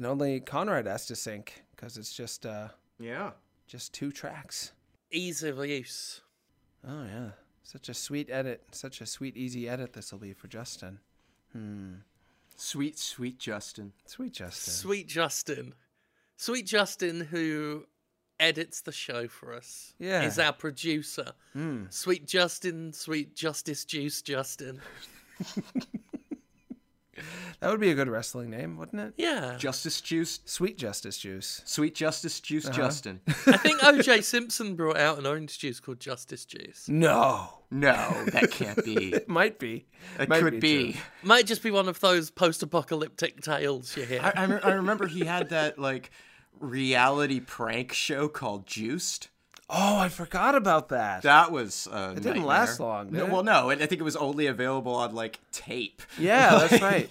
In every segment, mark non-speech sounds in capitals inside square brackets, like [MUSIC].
and only Conrad has to sync because it's just uh Yeah. just two tracks. Ease of use. Oh yeah, such a sweet edit, such a sweet easy edit. This will be for Justin. Hmm. Sweet, sweet Justin. Sweet Justin. Sweet Justin. Sweet Justin, who edits the show for us, Yeah. is our producer. Sweet Justin, sweet Justice Juice Justin. [LAUGHS] That would be a good wrestling name, wouldn't it? Yeah. Justice Juice. Sweet Justice Juice. Sweet Justice Juice Justin. [LAUGHS] I think OJ Simpson brought out an orange juice called Justice Juice. No, No, that can't be. [LAUGHS] it might be. It Might could be. true. Might just be one of those post apocalyptic tales you hear. I, I, re- I remember he had that like reality prank show called Juiced. Oh, I forgot about that. That was uh, It didn't last long, No, did it? well, no, I think it was only available on like tape. yeah, that's [LAUGHS] right.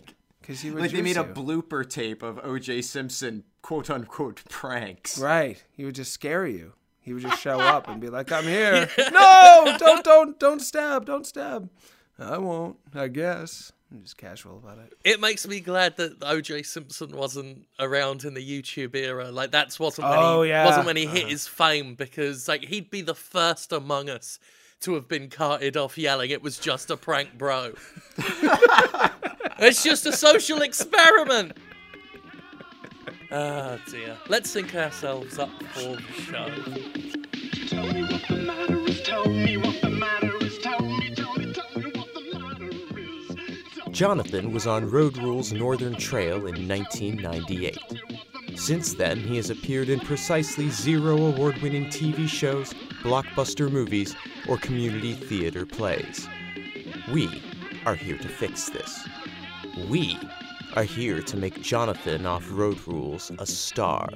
Because he would Like they made a juice blooper tape of O.J. Simpson quote unquote pranks. Right. He would just scare you. He would just show up and be like, "I'm here." [LAUGHS] no, don't, don't, don't stab, don't stab. I won't. I guess. I'm just casual about it. It makes me glad that OJ Simpson wasn't around in the YouTube era. Like that's wasn't when Oh, he yeah. wasn't when he hit his fame because like he'd be the first among us to have been carted off yelling it was just a prank, bro. [LAUGHS] it's just a social experiment. Ah dear. Let's sync ourselves up for the show. Tell me what the matter is. Tell me what the matter is. Tell me, tell me, tell me what the matter is. Jonathan was on Road Rules Northern Trail in 1998. Since then, he has appeared in precisely zero award winning TV shows, blockbuster movies, or community theater plays. We are here to fix this. We are here to make Jonathan off Road Rules a star.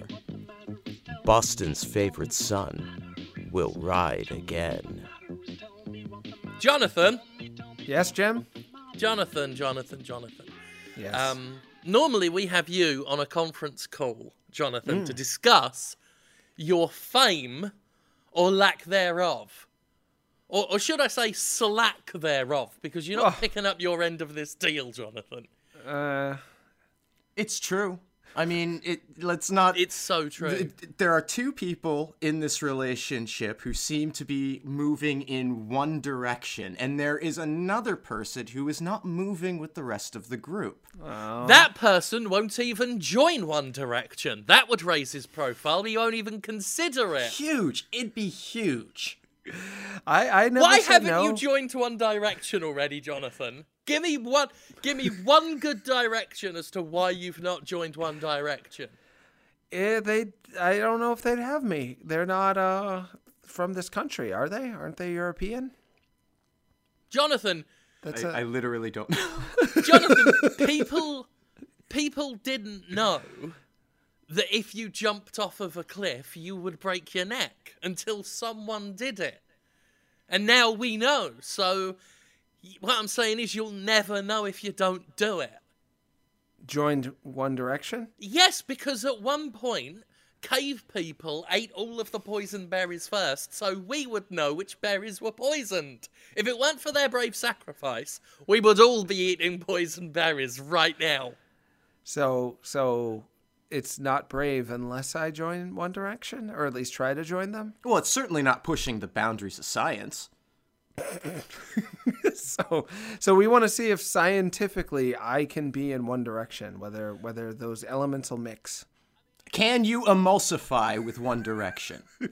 Boston's favorite son will ride again. Jonathan, Yes, Jim. Jonathan, Jonathan, Jonathan. Yes. Um, normally we have you on a conference call, Jonathan, Hmm. to discuss your fame or lack thereof. Or, or should I say slack thereof? Because you're not Oh. picking up your end of this deal, Jonathan. uh, It's true. I mean, it. Let's not. It's so true. Th- there are two people in this relationship who seem to be moving in one direction, and there is another person who is not moving with the rest of the group. Oh. That person won't even join One Direction. That would raise his profile. He won't even consider it. Huge. It'd be huge. I, I never Why said haven't no. you joined One Direction already, Jonathan? Give me one. Give me one good direction as to why you've not joined One Direction. Yeah, they. I don't know if they'd have me. They're not uh from this country, are they? Aren't they European? Jonathan, That's I, a I literally don't know. [LAUGHS] Jonathan, people, people didn't know that if you jumped off of a cliff, you would break your neck until someone did it, and now we know. So, y- what I'm saying is, you'll never know if you don't do it. joined One Direction. Yes, because at one point, cave people ate all of the poison berries first, so we would know which berries were poisoned. If it weren't for their brave sacrifice, we would all be eating poison berries right now. So so it's not brave unless I join One Direction, or at least try to join them. well, it's certainly not pushing the boundaries of science. [LAUGHS] So so we want to see if scientifically I can be in One Direction, whether whether those elements will mix. Can you emulsify with One Direction? [LAUGHS]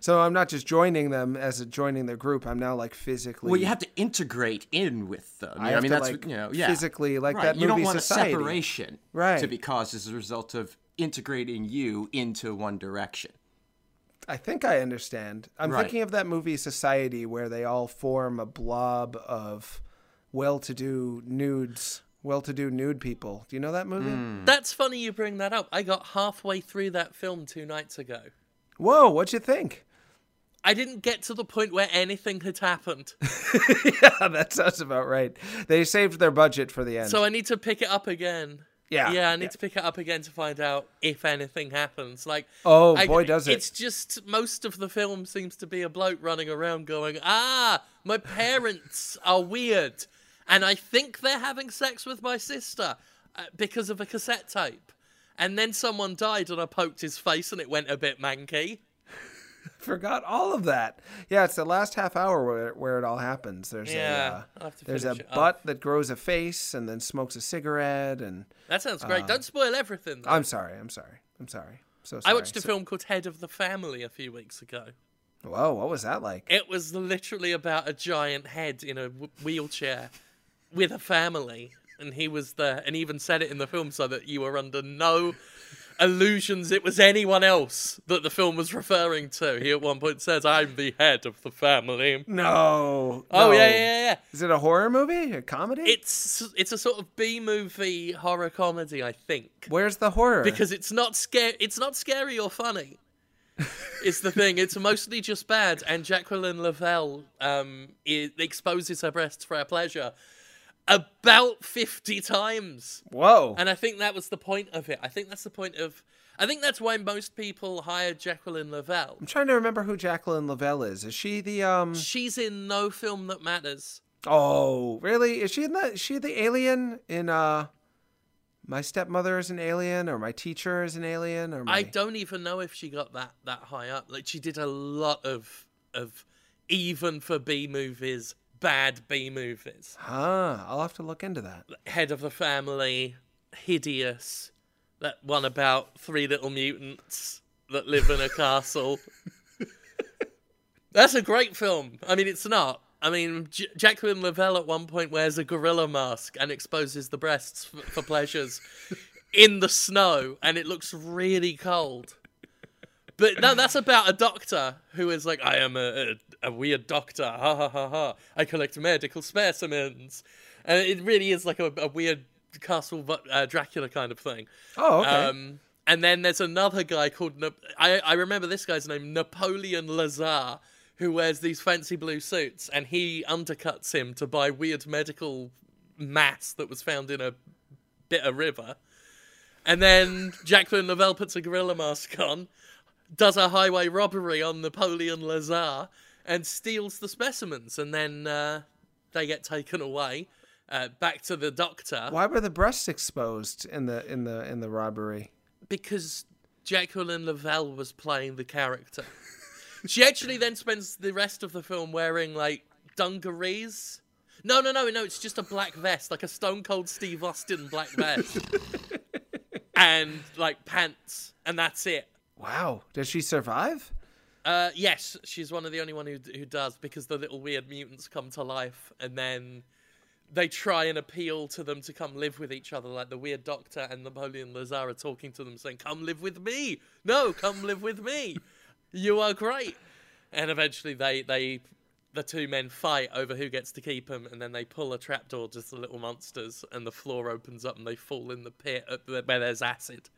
So I'm not just joining them as a joining their group. I'm now like physically. Well, you have to integrate in with them. I I, mean, that's like, you know, yeah, physically, like right. that You don't want Society. a separation, Right. to be caused as a result of integrating you into One Direction. I think I understand. I'm Right. thinking of that movie Society where they all form a blob of well-to-do nudes, well-to-do nude people. Do you know that movie? Hmm. That's funny you bring that up. I got halfway through that film two nights ago. Whoa, what'd you think? I didn't get to the point where anything had happened. [LAUGHS] yeah, that sounds about right. They saved their budget for the end. So I need to pick it up again. Yeah, Yeah, I need yeah. to pick it up again to find out if anything happens. Like, Oh, I- boy, does it. It's just most of the film seems to be a bloke running around going, "Ah, my parents are weird, and I think they're having sex with my sister uh, because of a cassette tape." and then someone died, and I poked his face, and it went a bit manky. [LAUGHS] Forgot all of that. Yeah, it's the last half hour where, where it all happens. There's Yeah, a uh, I'll have to there's a finish it up. butt that grows a face and then smokes a cigarette and That sounds great. Don't spoil everything. though. I'm sorry, I'm sorry, I'm sorry. So sorry. I watched a So- film called Head of the Family a few weeks ago. Whoa, what was that like? It was literally about a giant head in a w- wheelchair with a family, and he was there, and he even said it in the film so that you were under no illusions it was anyone else that the film was referring to. He at one point says, "I'm the head of the family." No. Oh no. yeah, yeah, yeah. Is it a horror movie? A comedy? It's it's a sort of B movie horror comedy, I think. Where's the horror? because it's not scary. It's not scary or funny. [LAUGHS] it's the thing. It's mostly just bad. And Jacqueline Lovell um, exposes her breasts for our pleasure about fifty times, Whoa. and I think that was the point of it. I think that's the point of. I think that's why most people hired Jacqueline Lovell. I'm trying to remember who Jacqueline Lovell is. Is she the um? She's in no film that matters. Oh, really? Is she in the? Is she the alien in uh? My stepmother is an alien, or my teacher is an alien, or my... I don't even know if she got that that high up. Like she did a lot of of even for B movies, bad B movies. Huh. I'll have to look into that. Head of the family, hideous. That one about three little mutants that live in a castle. That's a great film. I mean, it's not. I mean, J- Jacqueline Lovell at one point wears a gorilla mask and exposes the breasts f- for pleasures in the snow, and it looks really cold. But no, that's about a doctor who is like, I am a, a, a weird doctor. Ha ha ha ha. I collect medical specimens. And it really is like a, a weird Castle uh, Dracula kind of thing. Oh, okay. Um, and then there's another guy called Na- I, I remember this guy's name Napoleon Lazar, who wears these fancy blue suits, and he undercuts him to buy weird medical mass that was found in a bitter river. And then Jacqueline Lovell puts a gorilla mask on, does a highway robbery on Napoleon Lazar, and steals the specimens, and then uh, they get taken away. Uh, back to the doctor Why were the breasts exposed in the in the in the robbery? because Jacqueline Lovell was playing the character. she actually then spends the rest of the film wearing like dungarees. No, no, no, no. It's just a black vest, like a Stone Cold Steve Austin black vest, [LAUGHS] and like pants, and that's it. Wow. Does she survive? Uh, yes, she's one of the only one who who does because the little weird mutants come to life, and then they try and appeal to them to come live with each other. Like the weird doctor and Napoleon Lazar are talking to them, saying, "Come live with me." No, come live with me. You are great. And eventually, they they the two men fight over who gets to keep him, and then they pull a trapdoor, just the little monsters, and the floor opens up, and they fall in the pit where there's acid.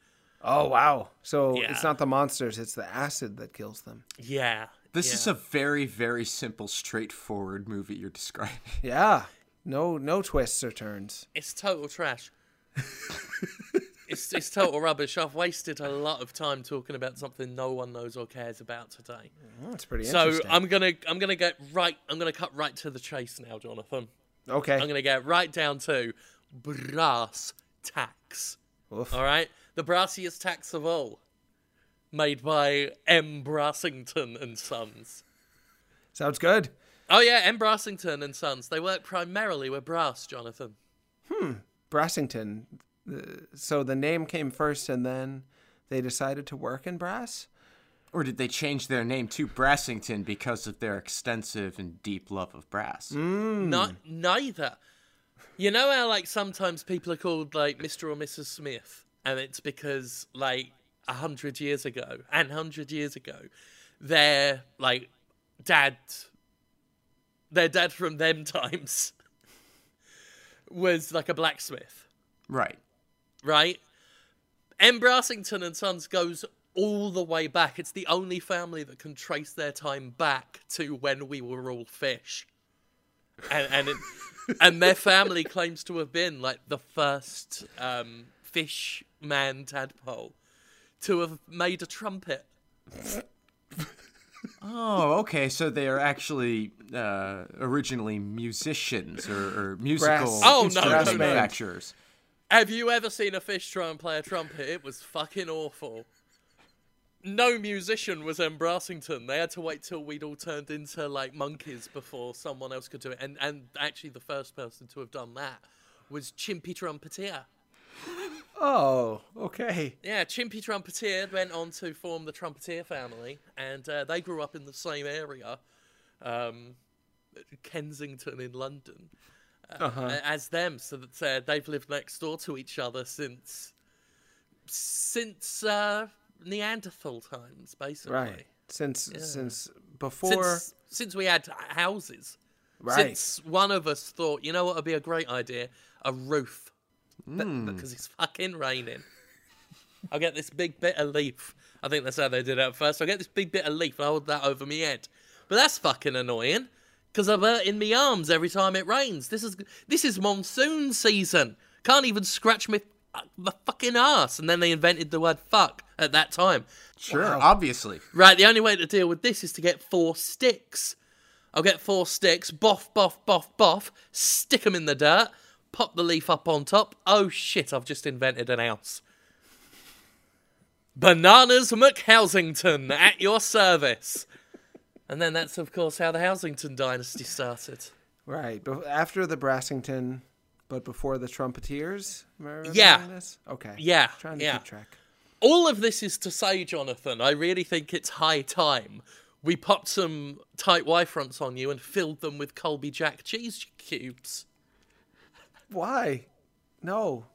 Oh wow. So Yeah. it's not the monsters, it's the acid that kills them. Yeah. This yeah. is a very, very simple, straightforward movie you're [LAUGHS] describing. Yeah. No no twists or turns. It's total trash. [LAUGHS] it's, it's total rubbish. I've wasted a lot of time talking about something no one knows or cares about today. Oh, that's pretty interesting. So interesting. I'm gonna I'm gonna get right. I'm gonna cut right to the chase now, Jonathan. okay. I'm gonna get right down to brass tacks. Oof. All right, the brassiest tax of all, made by M. Brassington and Sons. Sounds good. Oh yeah, M. Brassington and Sons. They work primarily with brass, Jonathan. Hmm. Brassington. So the name came first and then they decided to work in brass? Or did they change their name to Brassington because of their extensive and deep love of brass? Not neither. You know how like sometimes people are called like Mr. or Mrs. Smith, and it's because like a hundred years ago and hundred years ago, their like dad, their dad from them [LAUGHS] times, was like a blacksmith, Right. right? M. Brassington and Sons goes all the way back. It's the only family that can trace their time back to when we were all fish and and it, and their family [LAUGHS] claims to have been like the first um, fish man tadpole to have made a trumpet. [LAUGHS] Oh, okay. So they are actually uh, originally musicians or, or musical Brass- Oh, no, instrument no, no. manufacturers. Have you ever seen a fish try and play a trumpet? It was fucking awful. No musician was in Brassington. They had to wait till we'd all turned into like monkeys before someone else could do it. And and actually, the first person to have done that was Chimpy Trumpeter. Oh, okay. Yeah, Chimpy Trumpeter went on to form the Trumpeter family, and uh, they grew up in the same area, um, Kensington in London, uh, as them. So that uh, they've lived next door to each other since since uh, Neanderthal times, basically. Right. Since since before. Since, since we had houses. right. Since one of us thought, you know what would be a great idea? A roof. Because hmm. it's fucking raining. I'll get this big bit of leaf. I think that's how they did it at first. I'll get this big bit of leaf and I hold that over my head. But that's fucking annoying. Because I'm hurting my arms every time it rains. This is this is monsoon season. Can't even scratch me the uh, fucking ass. And then they invented the word fuck at that time. Sure, obviously. Right, the only way to deal with this is to get four sticks. I'll get four sticks, boff, boff, boff, boff, stick them in the dirt, pop the leaf up on top. Oh shit, I've just invented an house. Bananas McHousington at your service. And then that's, of course, how the Housington dynasty started. Right. After the Brassington, but before the Trumpeteers? Am I remembering Yeah. This? Okay. Yeah, Trying to yeah. keep track. All of this is to say, Jonathan, I really think it's high time we popped some tight Y fronts on you and filled them with Colby Jack cheese cubes. Why? No.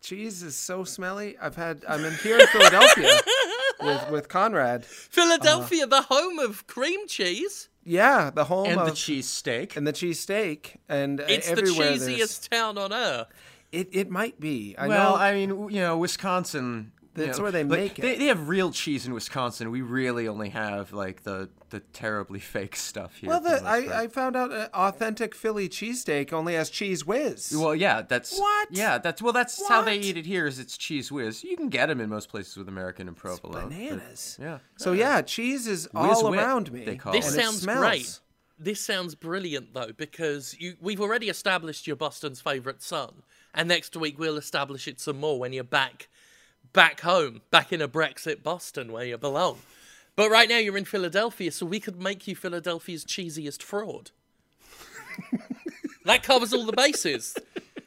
Cheese is so smelly. I've had. I'm in here in Philadelphia [LAUGHS] with with Conrad. Philadelphia, the home of cream cheese. Yeah, the home And of the cheese steak. and the cheese steak and uh, It's the everywhere there's- cheesiest town on earth. It it might be. I well, know. I mean, you know, Wisconsin. You That's know, where they like, make it. They, they have real cheese in Wisconsin. We really only have like the the terribly [LAUGHS] fake stuff here. well, the the, I. I found out an authentic Philly cheesesteak only has cheese whiz. Well, yeah, that's What? Yeah, that's well, that's how they eat it here. Is it's cheese whiz. You can get them in most places with American and provolone. but- bananas. Yeah. So yeah, cheese is Whiz all whip, around me. they call This it. and it sounds great. This sounds brilliant though, because you we've already established you're Boston's favourite son, and next week we'll establish it some more when you're back, back home, back in a Brexit Boston where you belong. But right now you're in Philadelphia, so we could make you Philadelphia's cheesiest fraud. that covers all the bases.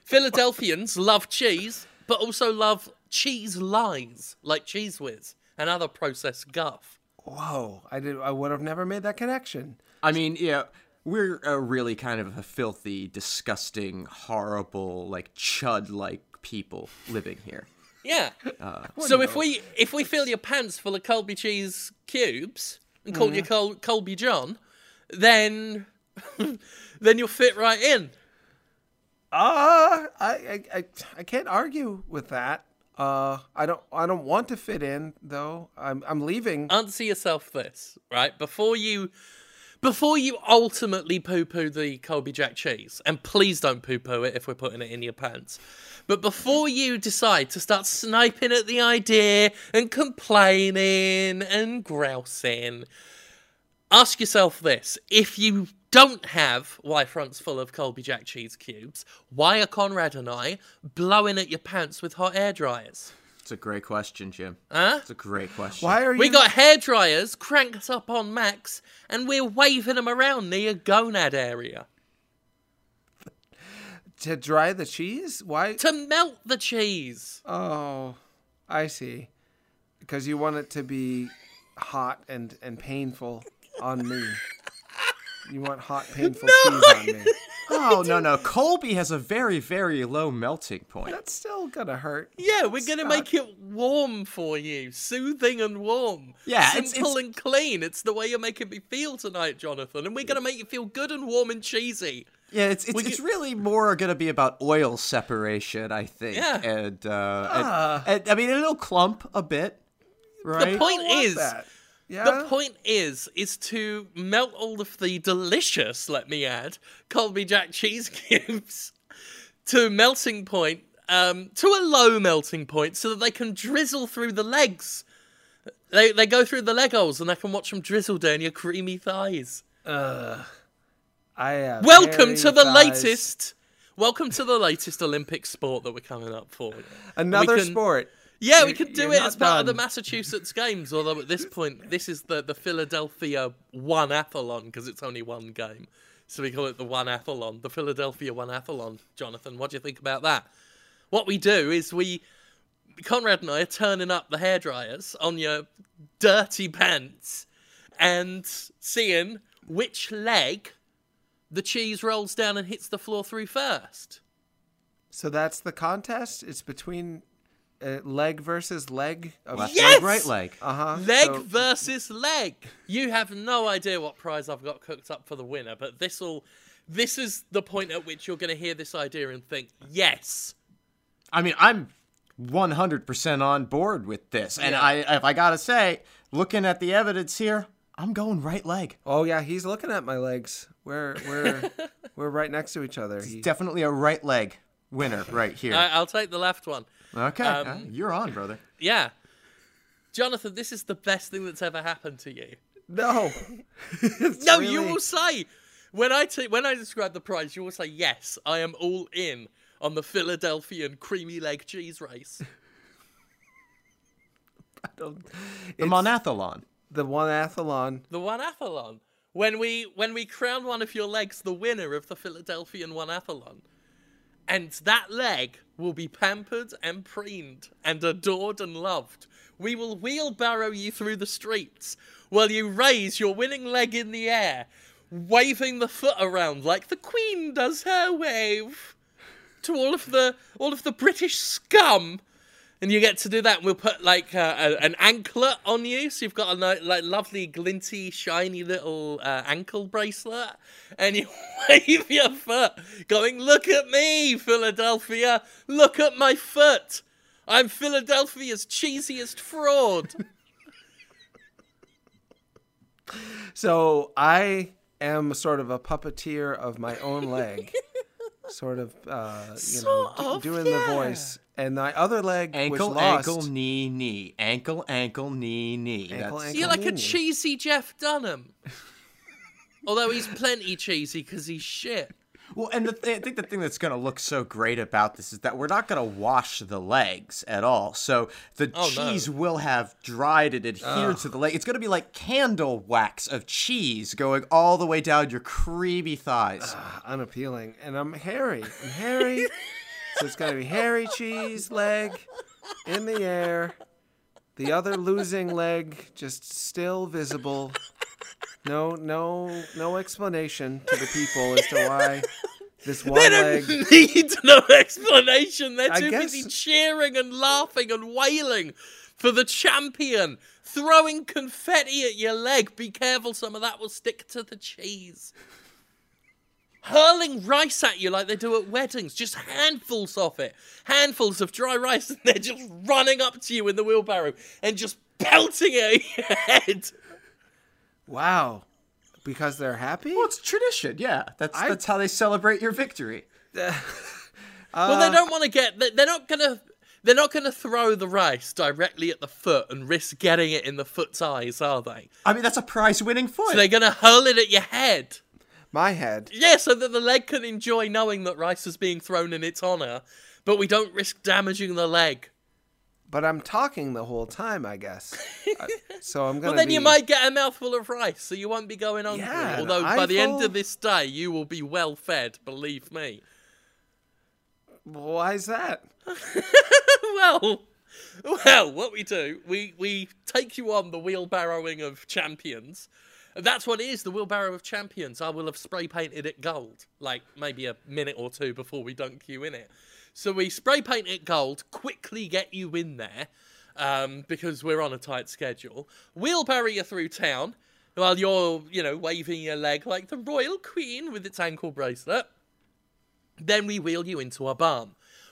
Philadelphians love cheese, but also love cheese lies like Cheez Whiz and other processed guff. Whoa! I did. I would have never made that connection. I mean, yeah, we're a really kind of a filthy, disgusting, horrible, like chud-like people living here. Yeah. so if we if we fill your pants full of Colby cheese cubes and call you Col- Colby John, then [LAUGHS] then you'll fit right in. Uh, I, I, I, I can't argue with that. Uh, I don't, I don't want to fit in though. I'm, I'm leaving. Answer yourself this, right? Before you before you ultimately poo-poo the Colby Jack cheese, and please don't poo-poo it if we're putting it in your pants. But before you decide to start sniping at the idea and complaining and grousing, ask yourself this: if you don't have Y fronts full of Colby Jack cheese cubes, why are Conrad and I blowing at your pants with hot air dryers? It's a great question, Jim. Huh? It's a great question. Why are you? We got hair dryers cranked up on max, and we're waving them around near your gonad area to dry the cheese? Why? to melt the cheese. Oh, I see. Because you want it to be hot and and painful on me. You want hot, [LAUGHS] painful cheese on me. [LAUGHS] Oh no no, Colby has a very very low melting point. That's still gonna hurt. Yeah, we're gonna Stop. make it warm for you, soothing and warm. Yeah, simple it's- and clean. It's the way you're making me feel tonight, Jonathan, and we're gonna make you feel good and warm and cheesy. Yeah, it's it's, We it's get- really more going to be about oil separation, I think. Yeah. And, uh, and- and, I mean, it'll clump a bit, right? The point is, that. Yeah. The point is, is to melt all of the delicious, let me add, Colby Jack cheese [LAUGHS] cubes to melting point, um, to a low melting point, so that they can drizzle through the legs. They they go through the leg holes, and I can watch them drizzle down your creamy thighs. I have Welcome to the thighs. latest. Welcome to the latest Olympic sport that we're coming up for. Another can- sport. Yeah, we You- could do it as part of the. Massachusetts Games, although at this point, this is the, the Philadelphia One Athlon because it's only one game. So we call it the One Athlon, the Philadelphia One Athlon. Jonathan, what do you think about that? What we do is we, Conrad and I are turning up the hairdryers on your dirty pants and seeing which leg the cheese rolls down and hits the floor through first. So that's the contest. It's between uh, leg versus leg. Of Left Yes! leg, right leg. Uh huh. Leg versus leg. You have no idea what prize I've got cooked up for the winner, but this will this is the point at which you're going to hear this idea and think, "Yes." I mean, I'm 100% on board with this. And Yeah. I if I got to say, looking at the evidence here, I'm going right leg. Oh yeah, he's looking at my legs. We're we're [LAUGHS] we're right next to each other. He, Definitely a right leg winner right here. I, I'll take the left one. Okay, um, uh, you're on, brother. Yeah. Jonathan, this is the best thing that's ever happened to you. no. [LAUGHS] It's No, you will say when I t- when I describe the prize, you will say, "Yes, I am all in on the Philadelphian creamy leg cheese race." [LAUGHS] The It's monathlon. the one athlon. The one athlon. When we when we crown one of your legs the winner of the Philadelphian one athlon. And that leg will be pampered and preened and adored and loved. We will wheelbarrow you through the streets while you raise your winning leg in the air, waving the foot around like the Queen does her wave to all of the all of the British scum and you get to do that. And we'll put like uh, a, an anklet on you, so you've got a like lovely, glinty, shiny little uh, ankle bracelet, and you [LAUGHS] wave your foot, going, "Look at me, Philadelphia! Look at my foot! I'm Philadelphia's cheesiest fraud." [LAUGHS] So I am sort of a puppeteer of my own leg. [LAUGHS] sort of, uh, you Sort know, of, d- doing the voice. And my other leg, Ankle, which lost, ankle, knee, knee. Ankle, ankle, knee, knee. Ankle, That's- ankle. You're like a Convenient. cheesy Jeff Dunham. [LAUGHS] Although he's plenty cheesy because he's shit. Well, and the th- I think the thing that's going to look so great about this is that we're not going to wash the legs at all. So the Oh, no. cheese will have dried and adhered to the leg. It's going to be like candle wax of cheese going all the way down your creamy thighs. Ah, unappealing. And I'm hairy. I'm hairy. [LAUGHS] so it's gonna be hairy cheese leg in the air. The other losing leg just still visible. No, no, no explanation to the people as to why this one They leg. don't need no explanation. They're too guess- busy cheering and laughing and wailing for the champion, throwing confetti at your leg. Be careful, some of that will stick to the cheese. Hurling rice at you like they do at weddings, just handfuls of it. Handfuls of dry rice, [LAUGHS] and they're just running up to you in the wheelbarrow and just pelting it at your head. Wow, because they're happy. Well, it's tradition, yeah. That's I- that's how they celebrate your victory. [LAUGHS] well, Uh, they don't want to get. they- They're not gonna. They're not gonna throw the rice directly at the foot and risk getting it in the foot's eyes, are they? I mean, that's a prize-winning foot. So they're gonna hurl it at your head. My head. Yeah, so that the leg can enjoy knowing that rice is being thrown in its honor, but we don't risk damaging the leg. But I'm talking the whole time, I guess. [LAUGHS] Uh, so I'm gonna. Well, then you might get a mouthful of rice, so you won't be going hungry. Yeah, Although by the end of this day, you will be well fed. Believe me. Why is that? [LAUGHS] well, well, what we do, we we take you on the wheelbarrowing of champions. That's what it is, the wheelbarrow of champions. I will have spray painted it gold, like maybe a minute or two before we dunk you in it. So we spray paint it gold, quickly get you in there, um, because we're on a tight schedule. Wheelbarrow you through town while you're, you know, waving your leg like the royal queen with its ankle bracelet. Then we wheel you into a barn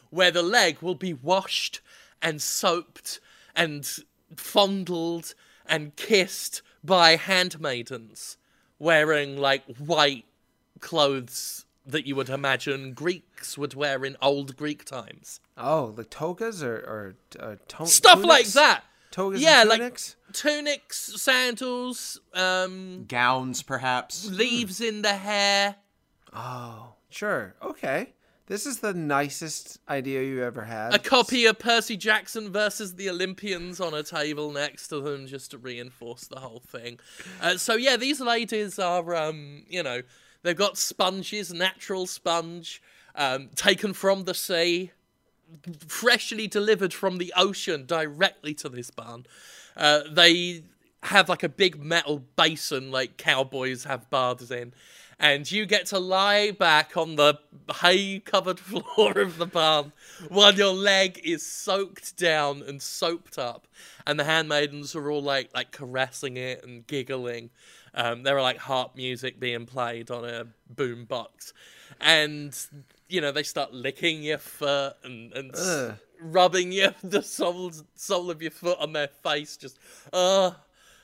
where the leg will be washed and soaped and fondled and kissed by handmaidens wearing like white clothes that you would imagine Greeks would wear in old Greek times. Oh, the togas or or uh, to- Stuff like that. Togas yeah, and like tunics. tunics, sandals, um, Gowns, perhaps. leaves in the hair. Oh, sure. Okay. This is the nicest idea you ever had. A copy of Percy Jackson versus the Olympians on a table next to them just to reinforce the whole thing. Uh, so yeah, these ladies are, um, you know, they've got sponges, natural sponge, um, taken from the sea, freshly delivered from the ocean directly to this barn. Uh, they have like a big metal basin like cowboys have baths in. And you get to lie back on the hay covered [LAUGHS] floor of the barn while your leg is soaked down and soaped up. And the handmaidens are all like like caressing it and giggling. Um, there are like harp music being played on a boom box. And you know, they start licking your foot and, and Ugh. rubbing your [LAUGHS] the sole sole of your foot on their face, just uh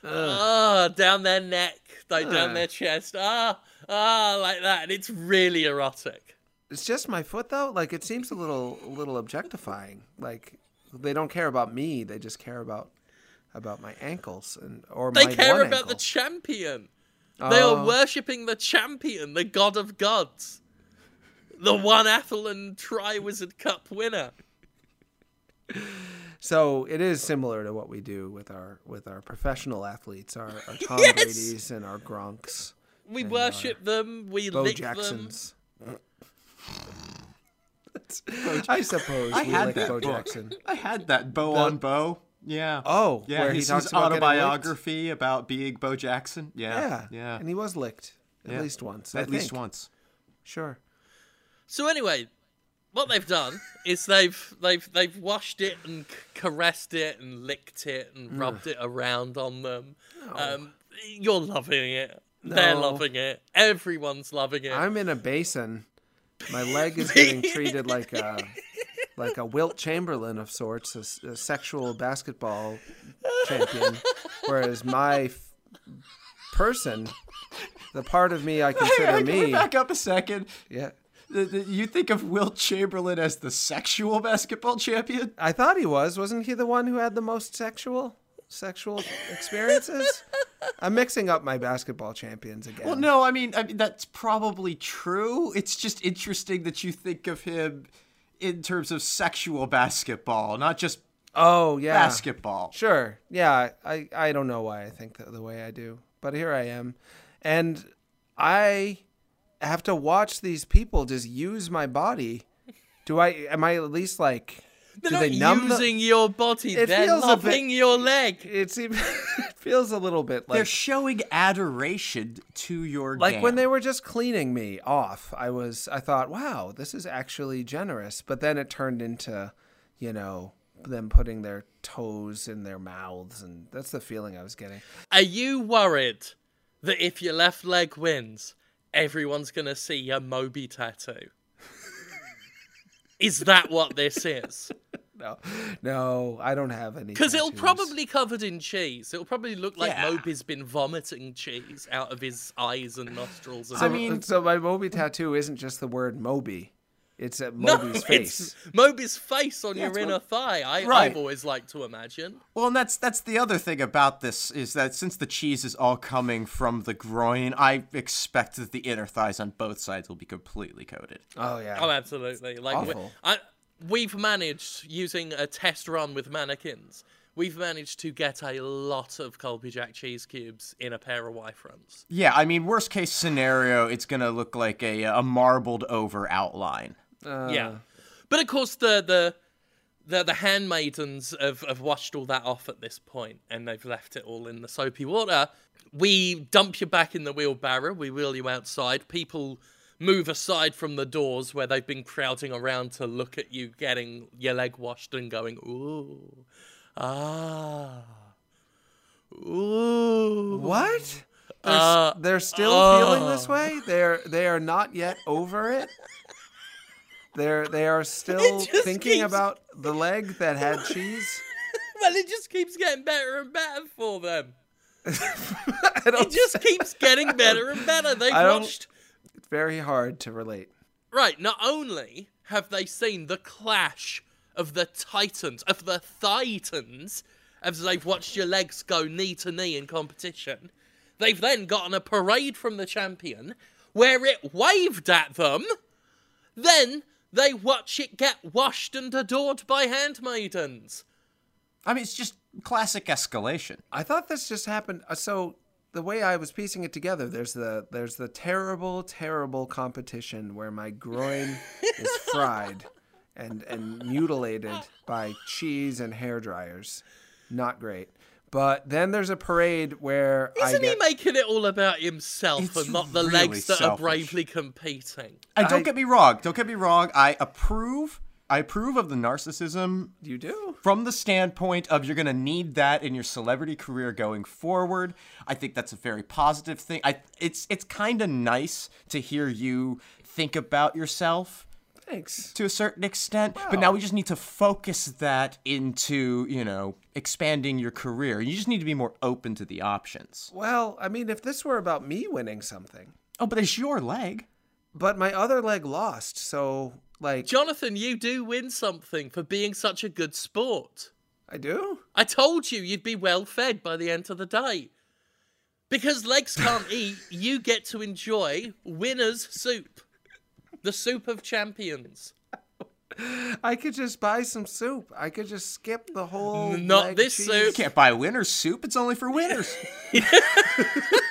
ah down their neck, like down Ugh. their chest, ah ah like that, and it's really erotic. It's just my foot though. Like it seems a little a little objectifying. Like they don't care about me. They just care about about my ankles and or. They my care about the ankle. champion. They are Oh. worshipping the champion, the god of gods, the one Athlon Tri Wizard Cup winner. So it is similar to what we do with our with our professional athletes, our, our [LAUGHS] Tom Yes! Brady's and our Gronks, We And, worship them. We Bo lick them. Jacksons. [LAUGHS] I suppose I we had like that Bo. Jackson. I had that bow on bow. Yeah. Oh, yeah. where he his, talks about autobiography about being Bo Jackson. Yeah. Yeah, Yeah. and he was licked at Yeah. least once. I At least think. once. Sure. So anyway, what they've done [LAUGHS] is they've they've they've washed it and c- caressed it and licked it and rubbed it around on them. Um, you're loving it. They're loving it. Everyone's loving it. I'm in a basin. My leg is [LAUGHS] getting treated like a like a Wilt Chamberlain of sorts, a sexual basketball champion, whereas my f- person, the part of me I consider Hey, can me, back up a second? yeah. The- the- You think of Wilt Chamberlain as the sexual basketball champion? I thought he was. Wasn't he the one who had the most sexual sexual experiences? I'm mixing up my basketball champions again. Well, no, I mean, I mean that's probably true. It's just interesting that you think of him in terms of sexual basketball, not just Oh yeah. basketball. Sure. Yeah. I, I don't know why I think the, the way I do, but here I am. And I have to watch these people just use my body. Do I, am I at least like, They're do they numb the- your body. It They're feels a bit- your leg. it seems, [LAUGHS] it feels a little bit like They're showing adoration to your like when they were just cleaning me off. I was, I thought, wow, this is actually generous. But then it turned into, you know, them putting their toes in their mouths. And that's the feeling I was getting. Are you worried that if your left leg wins, everyone's gonna see your Moby tattoo? Is that what this is? [LAUGHS] No, no, I don't have any. Because it'll probably covered in cheese. It'll probably look like Yeah. Moby's been vomiting cheese out of his eyes and nostrils. And So, I mean- so my Moby tattoo isn't just the word Moby; it's at [LAUGHS] no, Moby's face. it's Moby's face on your inner Mo- thigh. I, Right. I've always liked to imagine. Well, and that's that's the other thing about this is that since the cheese is all coming from the groin, I expect that the inner thighs on both sides will be completely coated. Oh yeah. Oh, absolutely. Like we, I, we've managed using a test run with mannequins. We've managed to get a lot of Colby Jack cheese cubes in a pair of Y fronts. Yeah, I mean, worst case scenario, it's gonna look like a a marbled over outline. Uh, yeah, but of course the the the, the handmaidens have, have washed all that off at this point, and they've left it all in the soapy water. We dump you back in the wheelbarrow. We wheel you outside. People move aside from the doors where they've been crowding around to look at you getting your leg washed and going, ooh, ah, ooh. What? They're, Uh, they're still feeling this way. They're they are not yet over it. [LAUGHS] They're they are [LAUGHS] still thinking keeps- about [LAUGHS] the leg that had cheese. [LAUGHS] Well, it just keeps getting better and better for them. It just keeps getting better and better. They've watched. it's very hard to relate. Right, not only have they seen the clash of the titans, of the titans, as they've watched your legs go knee to knee in competition, they've then gotten a parade from the champion where it waved at them. Then They watch it get washed and adored by handmaidens. I mean, it's just classic escalation. I thought this just happened. uh, So the way I was piecing it together, there's the there's the terrible, terrible competition where my groin [LAUGHS] is fried and and mutilated by cheese and hair dryers. Not great. But then there's a parade where I Isn't get, he making it all about himself It's and not the really legs that are bravely competing? And don't I- get me wrong. Don't get me wrong. I approve. I approve of the narcissism you do. from the standpoint of you're going to need that in your celebrity career going forward. I think that's a very positive thing. I it's it's kind of nice to hear you think about yourself Thanks. to a certain extent, but now we just need to focus that into, you know, expanding your career. You just need to be more open to the options. Well, I mean, if this were about me winning something, Oh, but it's your leg. but my other leg lost, so like Jonathan, you do win something for being such a good sport. I do. I told you you'd be well fed by the end of the day. Because legs can't eat, you get to enjoy winner's soup. The soup of champions. I could just buy some soup. I could just skip the whole. Not this cheese. soup. You can't buy winner's soup. It's only for winners. [LAUGHS]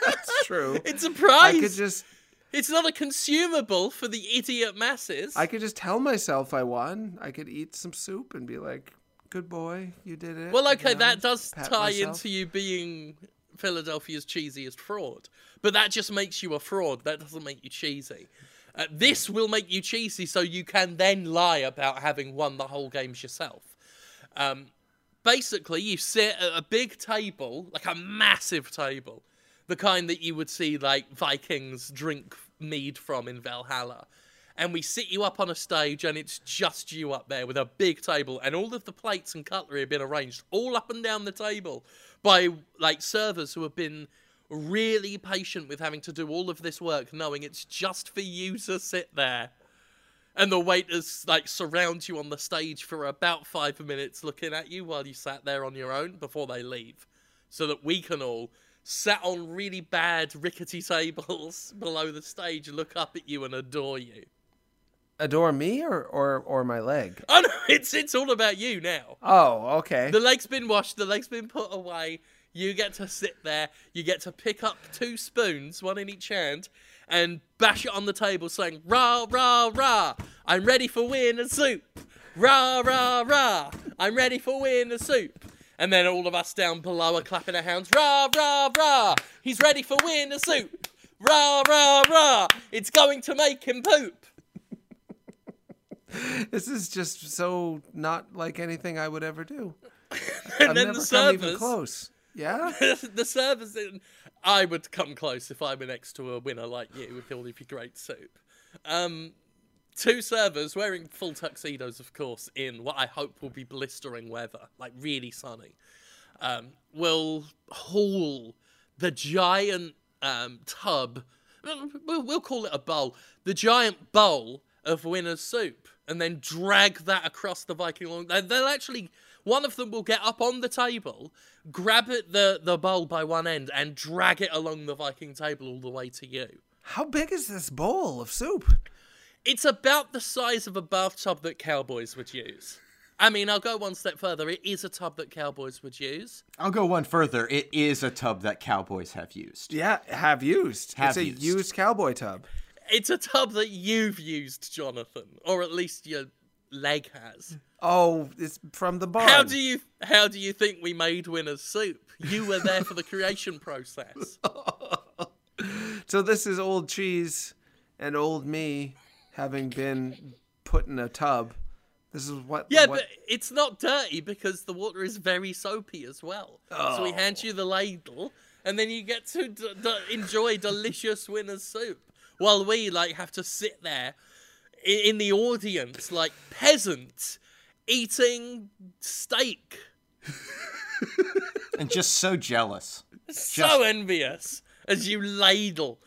It's true. It's a prize. I could just. It's not a consumable for the idiot masses. I could just tell myself I won. I could eat some soup and be like, "Good boy, you did it." Well, you okay, know, that does tie myself. into you being Philadelphia's cheesiest fraud. But that just makes you a fraud. That doesn't make you cheesy. Uh, this will make you cheesy so you can then lie about having won the whole games yourself. Um, basically, you sit at a big table, like a massive table, the kind that you would see like Vikings drink mead from in Valhalla. And we sit you up on a stage, and it's just you up there with a big table, and all of the plates and cutlery have been arranged all up and down the table by like servers who have been really patient with having to do all of this work, knowing it's just for you to sit there and the waiters like surround you on the stage for about five minutes looking at you while you sat there on your own before they leave so that we can all sat on really bad rickety tables [LAUGHS] below the stage look up at you and adore you adore me or or or my leg. oh no [LAUGHS] it's it's all about you now Oh, okay. the leg's been washed the leg's been put away you get to sit there you get to pick up two spoons one in each hand and bash it on the table saying rah rah rah i'm ready for win and soup rah rah rah i'm ready for win and soup and then all of us down below are clapping our hands rah rah rah he's ready for win and soup rah rah rah it's going to make him poop [LAUGHS] This is just so not like anything I would ever do. [LAUGHS] and I've then never the come even close. Yeah. [LAUGHS] the servers in I would come close if I were next to a winner like you with all of your great soup. Um, two servers wearing full tuxedos, of course, in what I hope will be blistering weather, like really sunny, um, will haul the giant um, tub. We'll, we'll call it a bowl. The giant bowl of winner's soup, and then drag that across the Viking long. they- They'll actually. One of them will get up on the table, grab it the, the bowl by one end, and drag it along the Viking table all the way to you. How big is this bowl of soup? It's about the size of a bathtub that cowboys would use. I mean, I'll go one step further. It is a tub that cowboys would use. I'll go one further. It is a tub that cowboys have used. Yeah, have used. Have it's a used. used cowboy tub. It's a tub that you've used, Jonathan, or at least your leg has. Oh, it's from the barn. How do you how do you think we made winner's soup? You were there for the creation [LAUGHS] process. [LAUGHS] So this is old cheese and old me having been put in a tub. This is what. Yeah, what, but it's not dirty because the water is very soapy as well. So we hand you oh. the ladle, and then you get to d- d- enjoy delicious winner's soup, while we like have to sit there in, in the audience like peasants eating steak. And just so jealous. So envious as you ladle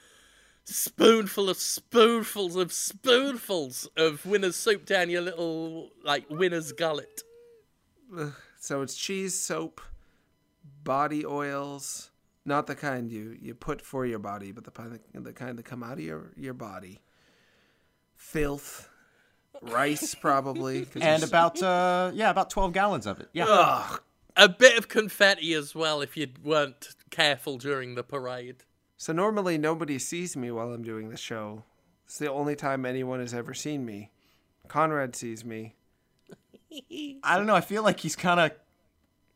spoonful of spoonfuls of spoonfuls of winner's soup down your little like winner's gullet. so it's cheese, soap, body oils. Not the kind you, you put for your body, but the kind the kind that come out of your, your body. Filth, rice probably, and about uh yeah, about 12 gallons of it. Yeah. Ugh. A bit of confetti as well if you weren't careful during the parade. So normally nobody sees me while I'm doing the show. It's the only time anyone has ever seen me. Conrad sees me. I don't know. I feel like he's kind of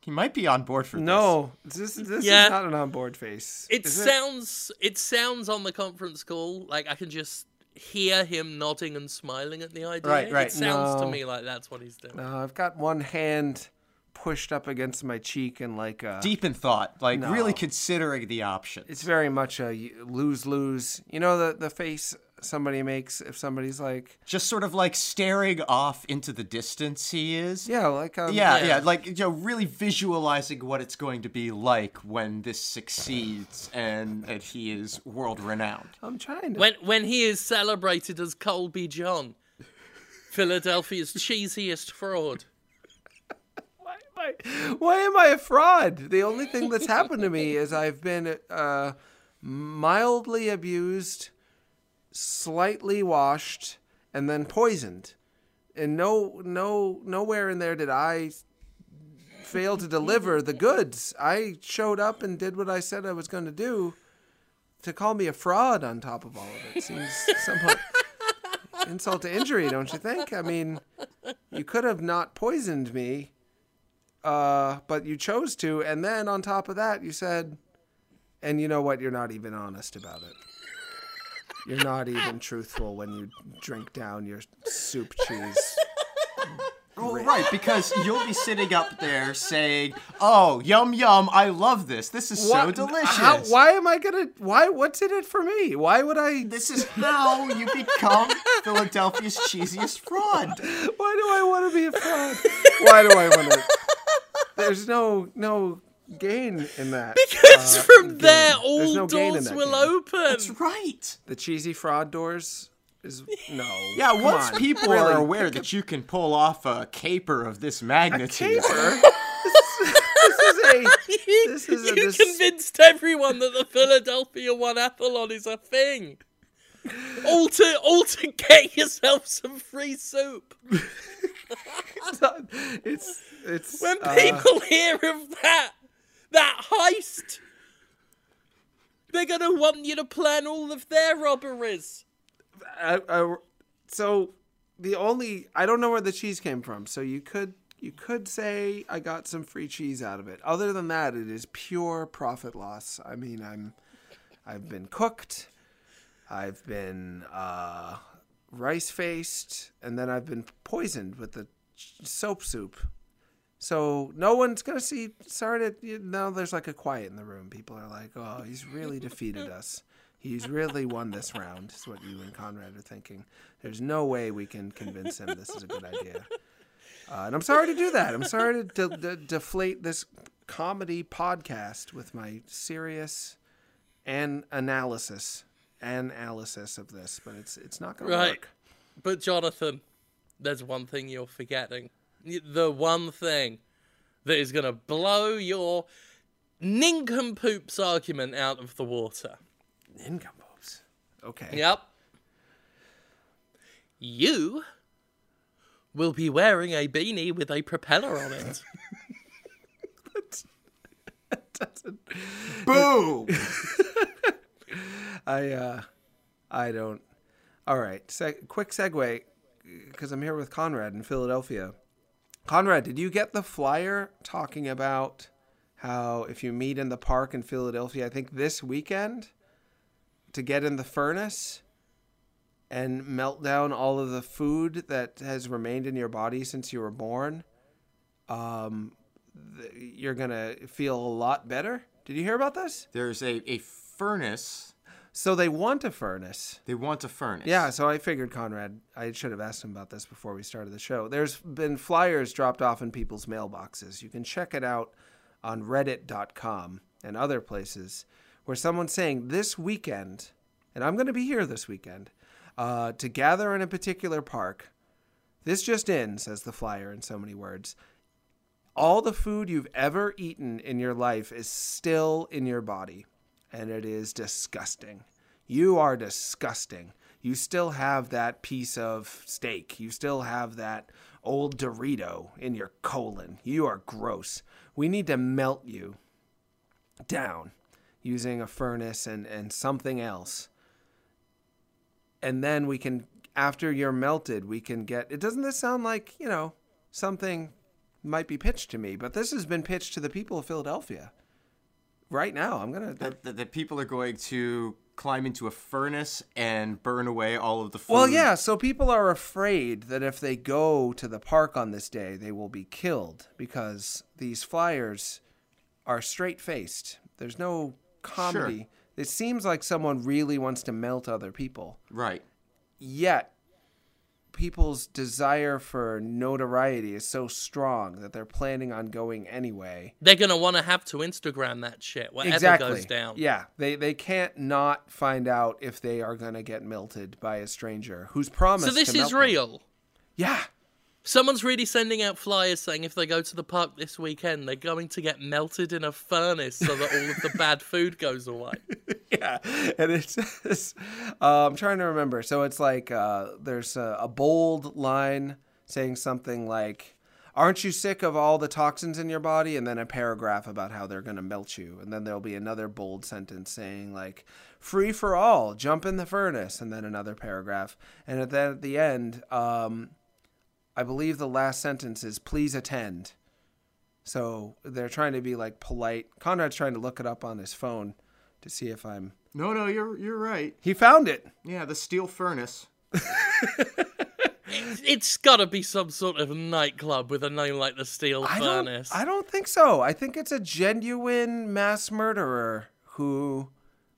he might be on board for this. No, this this Yeah. is not an on-board face. It sounds it sounds on the conference call like I can just hear him nodding and smiling at the idea. Right, right. It sounds to me like that's what he's doing. No, I've got one hand pushed up against my cheek and like a, Deep in thought, like No. really considering the options. it's very much a lose lose. You know the the face somebody makes if somebody's like, just sort of like staring off into the distance he is. yeah, like um, Yeah, Yeah. yeah, like you know, really visualizing what it's going to be like when this succeeds and that he is world renowned. I'm trying to. When when he is celebrated as Colby John, Philadelphia's cheesiest fraud. why, am why am I a fraud? The only thing that's happened to me is I've been uh, mildly abused, slightly washed, and then poisoned. And no, no, nowhere in there did I fail to deliver the goods. I showed up and did what I said I was going to do. To call me a fraud on top of all of it seems somewhat [LAUGHS] insult to injury, don't you think? I mean, you could have not poisoned me uh, but you chose to, and then on top of that, you said, and you know what? You're not even honest about it. You're not even truthful when you drink down your soup cheese. Well, [LAUGHS] oh, right, because you'll be sitting up there saying, "Oh, yum yum, I love this. This is so delicious." How, why am I gonna? Why? What's in it for me? Why would I? This is how you become Philadelphia's cheesiest fraud. Why do I want to be a fraud? Why do I want to? There's no no gain in that. Because uh, from gain. there, all no doors will game. open. That's right. The cheesy fraud doors is no. [LAUGHS] Yeah, come once on, people really. are aware that you can pull off a caper of this magnitude, caper. [LAUGHS] this is a. [LAUGHS] This is a. you convinced everyone that the Philadelphia One Athlon is a thing. All to, all to get yourself some free soup. it's it's When uh, people hear of that, that heist, they're gonna want you to plan all of their robberies. I, I- so the only I don't know where the cheese came from. So you could you could say I got some free cheese out of it. Other than that, it is pure profit loss. I mean, I'm I've been cooked. I've been uh, rice faced, and then I've been poisoned with the soap soup. So no one's gonna see. Sorry to you now. There's like a quiet in the room. People are like, "Oh, he's really defeated us. He's really won this round." Is what you and Conrad are thinking. There's no way we can convince him this is a good idea. Uh, and I'm sorry to do that. I'm sorry to de- de- deflate this comedy podcast with my serious and analysis analysis of this, but it's it's not going to Right. work. But Jonathan, there's one thing you're forgetting. Y- The one thing that is gonna blow your nincompoops argument out of the water. Nincompoops. Okay. Yep. You will be wearing a beanie with a propeller on it. [LAUGHS] [LAUGHS] boom. [LAUGHS] I uh, I don't. All right. Se- quick segue, because I'm here with Conrad in Philadelphia. Conrad, did you get the flyer talking about how if you meet in the park in Philadelphia, I think this weekend, to get in the furnace and melt down all of the food that has remained in your body since you were born, um, th- you're gonna feel a lot better. Did you hear about this? There's a, a furnace. So they want a furnace. They want a furnace. Yeah, so I figured Conrad, I should have asked him about this before we started the show. There's been flyers dropped off in people's mailboxes. You can check it out on reddit.com and other places where someone's saying this weekend, and I'm going to be here this weekend, uh, to gather in a particular park. This just in, says the flyer in so many words. All the food you've ever eaten in your life is still in your body, and it is disgusting. You are disgusting. You still have that piece of steak. You still have that old Dorito in your colon. You are gross. We need to melt you down using a furnace and, and something else. And then we can, after you're melted, we can get. It doesn't this sound like, you know, something might be pitched to me, but this has been pitched to the people of Philadelphia. Right now, I'm going to. That, that, that people are going to climb into a furnace and burn away all of the food. Well, yeah, so people are afraid that if they go to the park on this day, they will be killed because these flyers are straight faced. There's no comedy. It seems like someone really wants to melt other people. Right. Yet, people's desire for notoriety is so strong that they're planning on going anyway. They're gonna want to have to Instagram that shit, whatever exactly. goes down. Yeah, they they can't not find out if they are gonna get melted by a stranger who's promised. So this is melt them. real. Yeah, Someone's really sending out flyers saying if they go to the park this weekend, they're going to get melted in a furnace so that all of the bad food goes away. [LAUGHS] yeah, and it says, uh, I'm trying to remember. So it's like uh, there's a, a bold line saying something like, "Aren't you sick of all the toxins in your body?" And then a paragraph about how they're going to melt you, and then there'll be another bold sentence saying like, "Free for all, jump in the furnace," and then another paragraph, and at the, at the end, um, I believe the last sentence is, "Please attend." So they're trying to be like polite. Conrad's trying to look it up on his phone to see if I'm. No, no, you're you're right. He found it. Yeah, the steel furnace. It's got to be some sort of nightclub with a name like the Steel I don't, Furnace. I don't think so. I think it's a genuine mass murderer who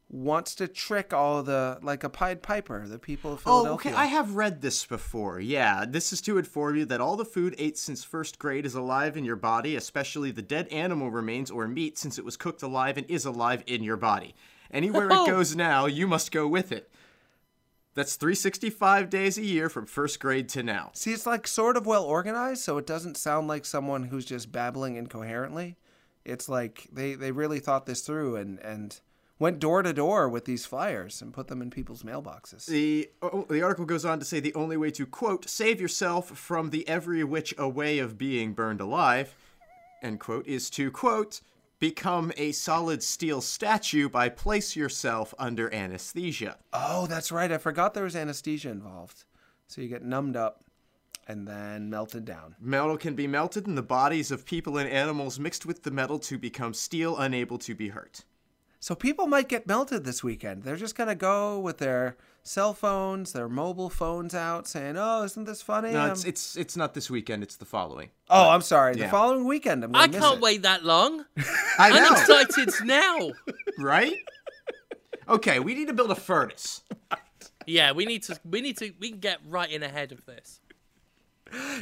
wants to trick all the like a Pied Piper, the people of oh, Philadelphia. Oh, Philadelphia. okay. I have read this before. Yeah, this is to inform you that all the food ate since first grade is alive in your body, especially the dead animal remains or meat, since it was cooked alive and is alive in your body. Anywhere [LAUGHS] Oh. it goes now, you must go with it. That's 365 days a year from first grade to now. See, it's like sort of well organized, so it doesn't sound like someone who's just babbling incoherently. It's like they, they really thought this through and, and went door to door with these flyers and put them in people's mailboxes. The oh, the article goes on to say the only way to quote save yourself from the every which a way of being burned alive, end quote, is to quote become a solid steel statue by place yourself under anesthesia. Oh, that's right. I forgot there was anesthesia involved. So you get numbed up and then melted down. Metal can be melted in the bodies of people and animals mixed with the metal to become steel, unable to be hurt. So people might get melted this weekend. They're just going to go with their cell phones, their mobile phones out saying, "Oh, isn't this funny?" No, it's it's it's not this weekend. It's the following. oh, I'm sorry. The following weekend I'm going I miss can't it. wait that long. [LAUGHS] I I'm excited now. [LAUGHS] right? Okay, we need to build a furnace. Yeah, we need to. We need to. We can get right in ahead of this.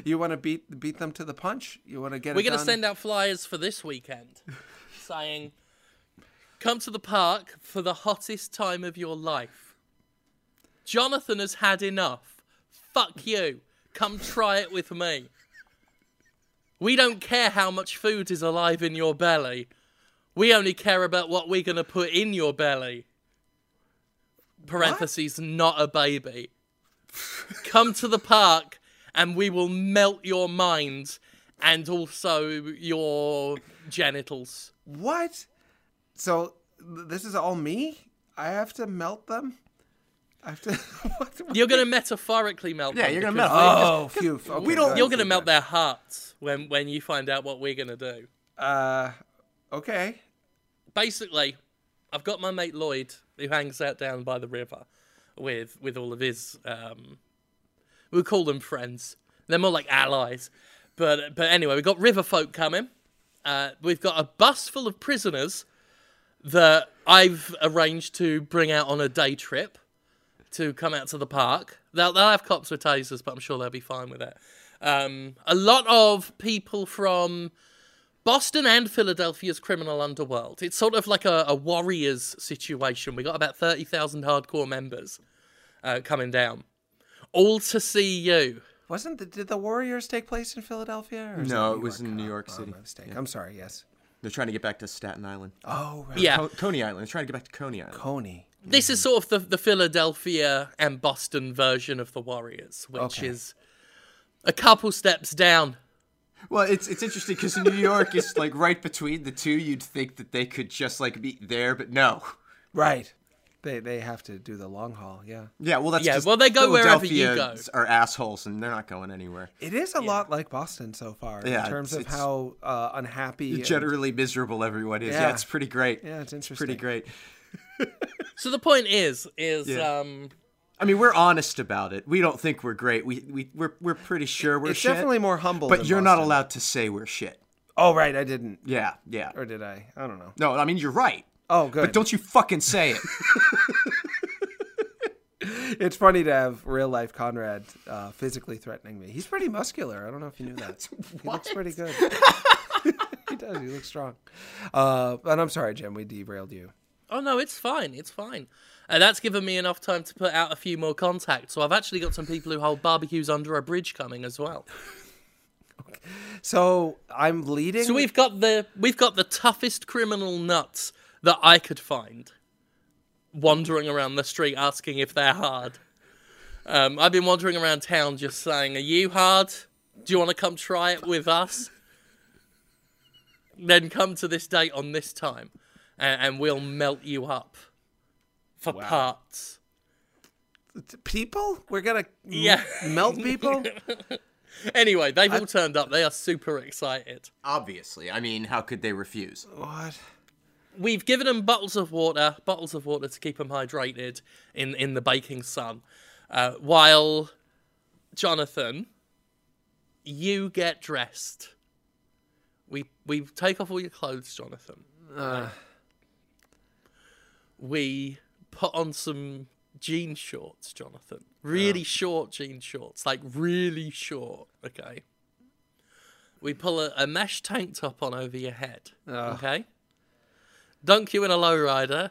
You want to beat beat them to the punch? You want to get We're gonna send out flyers for this weekend, saying, "Come to the park for the hottest time of your life." Jonathan has had enough. Fuck you. Come try it with me. We don't care how much food is alive in your belly. We only care about what we're gonna put in your belly. Parentheses, not a baby. Come to the park and we will melt your mind and also your genitals. What? So th- this is all me? I have to melt them? I have to [LAUGHS] what? what? You're gonna metaphorically melt Yeah, them you're gonna melt. Oh, phew. Okay, We don't- You're gonna melt their hearts when when you find out what we're gonna do. Uh okay. Basically, I've got my mate Lloyd who hangs out down by the river with with all of his um we'll call them friends. They're more like allies. But but anyway, we've got river folk coming. Uh, we've got a bus full of prisoners that I've arranged to bring out on a day trip to come out to the park. They'll, they'll have cops with tasers, but I'm sure they'll be fine with it. Um, a lot of people from Boston and Philadelphia's criminal underworld. It's sort of like a, a Warriors situation. We got about 30,000 hardcore members uh, coming down. All to see you. Wasn't the, did the Warriors take place in Philadelphia? Or No, New it was in New Oh, York oh, City. my mistake. I'm sorry. Yes. They're trying to get back to Staten Island. Oh, right. Yeah. Co- Coney Island. They're trying to get back to Coney Island. Coney. This is mm-hmm. sort of the, the Philadelphia and Boston version of the Warriors, which Okay. is a couple steps down. Well, it's it's interesting because New York is like right between the two. You'd think that they could just like be there, but no. Right. They they have to do the long haul. Yeah. Yeah, well, that's Yeah, just well, they go wherever you Philadelphia Are assholes, and they're not going anywhere. It is a lot like Boston so far Yeah, in terms it's- of it's how uh, unhappy. and- Generally miserable, everyone is. Yeah, Yeah. it's pretty great. yeah, it's interesting. pretty great. [LAUGHS] So the point is, is Yeah. um, I mean, we're honest about it. We don't think we're great. We we we're we're pretty sure we're It's shit. definitely more humble. But than you're not allowed to say we're shit. Oh right, I didn't. Yeah, yeah. Or did I? I don't know. No, I mean you're right. Oh good. But don't you fucking say it. [LAUGHS] It's funny to have real life Conrad uh, physically threatening me. He's pretty muscular. I don't know if you knew that. He looks pretty good. [LAUGHS] he does. He looks strong. Uh, and I'm sorry, Jim. We derailed you. oh no, it's fine, it's fine. And that's given me enough time to put out a few more contacts. So I've actually got some people who hold barbecues under a bridge coming as well. [LAUGHS] So I'm leading. So we've got the we've got the toughest criminal nuts that I could find, wandering around the street asking if they're hard. Um, I've been wandering around town just saying, "Are you hard? Do you want to come try it with us?" Then come to this date on this time, and, and we'll melt you up for parts. people. We're gonna m- Yeah. melt people. [LAUGHS] Anyway, they've all turned up. They are super excited. Obviously, I mean, how could they refuse? what? We've given them bottles of water, bottles of water to keep them hydrated in in the baking sun, uh, while Jonathan, you get dressed. We we take off all your clothes, Jonathan. Uh, We put on some jean shorts, Jonathan. Really short jean shorts, like really short. Okay. We pull a, a mesh tank top on over your head. Okay. Dunk you in a lowrider.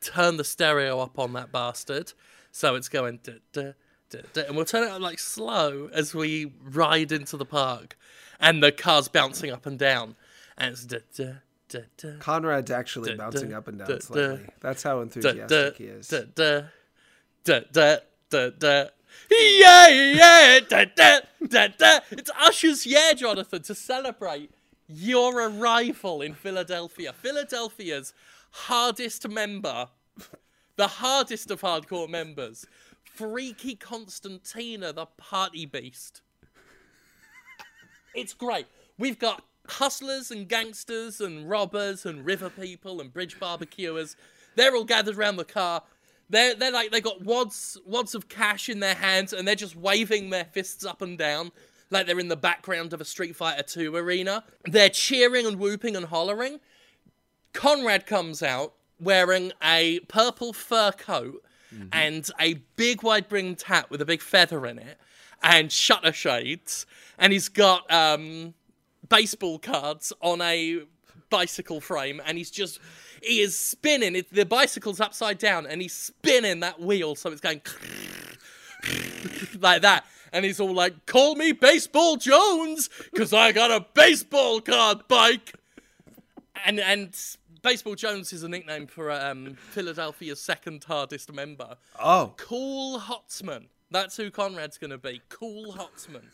Turn the stereo up on that bastard, so it's going. duh, duh, duh, and we'll turn it up like slow as we ride into the park, and the car's bouncing up and down, and it's. Conrad's actually bouncing up and down slightly. That's how enthusiastic he is. da, da, da, da, da, da. Yeah, yeah, da, da, da, da. It's Usher's Yeah, Jonathan, to celebrate your arrival in Philadelphia. Philadelphia's hardest member, the hardest of hardcore members, Freaky Constantina, the party beast. It's great. We've got hustlers and gangsters and robbers and river people and bridge barbecuers. They're all gathered around the car. They're they're like they got wads wads of cash in their hands and they're just waving their fists up and down like they're in the background of a Street Fighter 2 arena. They're cheering and whooping and hollering. Conrad comes out wearing a purple fur coat and a big wide brimmed hat with a big feather in it and shutter shades. And he's got um baseball cards on a bicycle frame and he's just he is spinning. It, the bicycle's upside down and he's spinning that wheel. So it's going [LAUGHS] like that and he's all like call me baseball jones because i got a baseball card bike. And and baseball jones is a nickname for um, philadelphia's second hardest member. Oh, cool hotsman. That's who conrad's gonna be. Cool hotsman.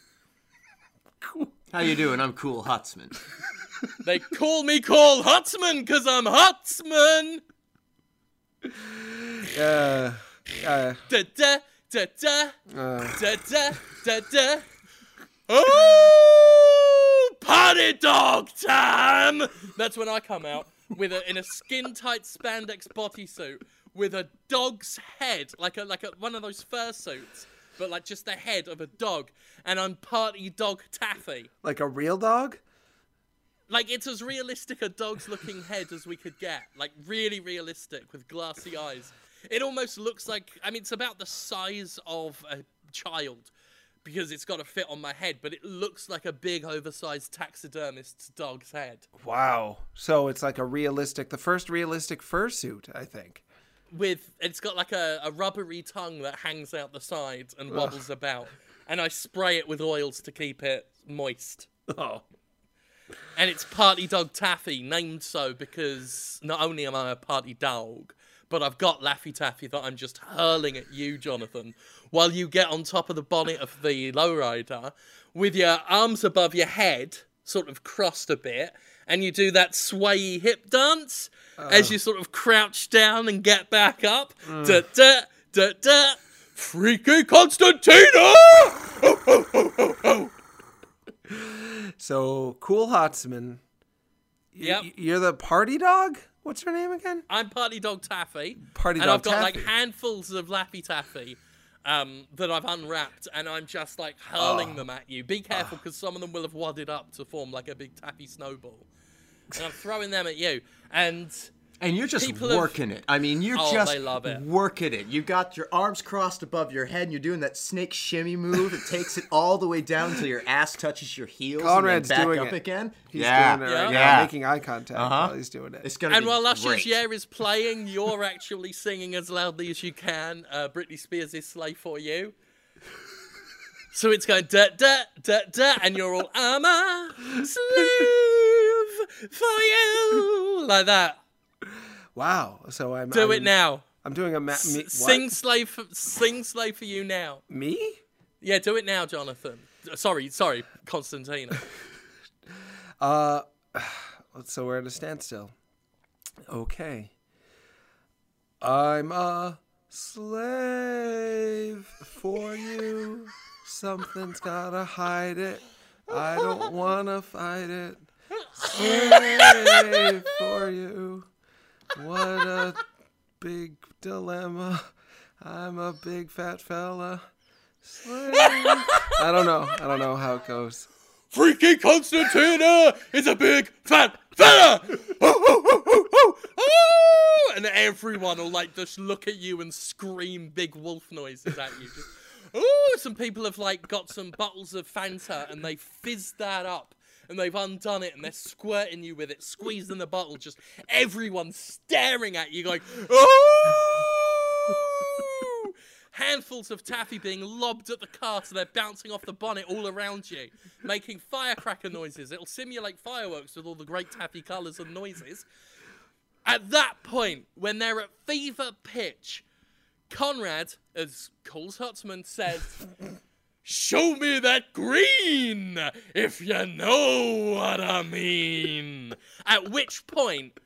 How you doing? I'm Cool Hutzman. They call me Cool Hotsman because I'm Hotsman. uh, uh, Da da da da uh, da da da da. Oh, party dog time! That's when I come out with a in a skin tight spandex bodysuit with a dog's head, like a like a one of those fursuits, but like just the head of a dog, and I'm party dog taffy. like a real dog. Like it's as realistic a dog's looking head as we could get. Like really realistic with glassy eyes. It almost looks like I mean it's about the size of a child because it's got to fit on my head, but it looks like a big oversized taxidermist's dog's head. Wow. So it's like a realistic, the first realistic fursuit, I think. With it's got like a, a rubbery tongue that hangs out the sides and wobbles about. And I spray it with oils to keep it moist. [LAUGHS] Oh. And it's Party Dog Taffy, named so because not only am I a party dog, but I've got Laffy Taffy that I'm just hurling at you, Jonathan, while you get on top of the bonnet of the lowrider with your arms above your head, sort of crossed a bit, and you do that swayy hip dance as uh. you sort of crouch down and get back up. Uh. Da da da da. Freaky Constantina! So, Cool Hotsman, Yep. y- you're the party dog? What's her name again? I'm Party Dog Taffy. Party and Dog I've got like handfuls of Laffy Taffy um, that I've unwrapped, and I'm just like hurling them at you. Be careful because some of them will have wadded up to form like a big taffy snowball. And I'm throwing them at you. And And you're just People have- working it. I mean, you're Oh, just love it. working it. You've got your arms crossed above your head, and you're doing that snake shimmy move. It takes it all the way down until your ass touches your heels Conrad's and then back doing up it. again. He's yeah, doing it right Yeah. now, making eye contact Uh-huh. while he's doing it. It's gonna and be while Luscious great. Year is playing, you're actually singing as loudly as you can uh, Britney Spears' is Slave For You. So it's going da da da da, and you're all, I'm a [LAUGHS] slave for you. Like that. Wow. So I'm Do I'm, it now. I'm doing a ma- S- me, sing slave for, sing slave for you now. me. Yeah, do it now, Jonathan. Sorry, sorry, Constantina. [LAUGHS] Uh, [SIGHS] so we're at a standstill. Okay. I'm a slave for you. Something's gotta hide it. I don't wanna fight it. Slave for you. What a big dilemma. I'm a big fat fella. I don't know. I don't know how it goes. Freaky Constantina is a big fat fella. Ah! and everyone will like just look at you and scream big wolf noises at you. Ooh, some people have like got some bottles of Fanta and they fizzed that up and they've undone it and they're squirting you with it, squeezing the bottle, just everyone staring at you going, Ooh! Handfuls of taffy being lobbed at the car so they're bouncing off the bonnet all around you, making firecracker noises. It'll simulate fireworks with all the great taffy colours and noises. At that point, when they're at fever pitch, Conrad, as Coles Hutzman says, Show me that green, if you know what I mean. At which point,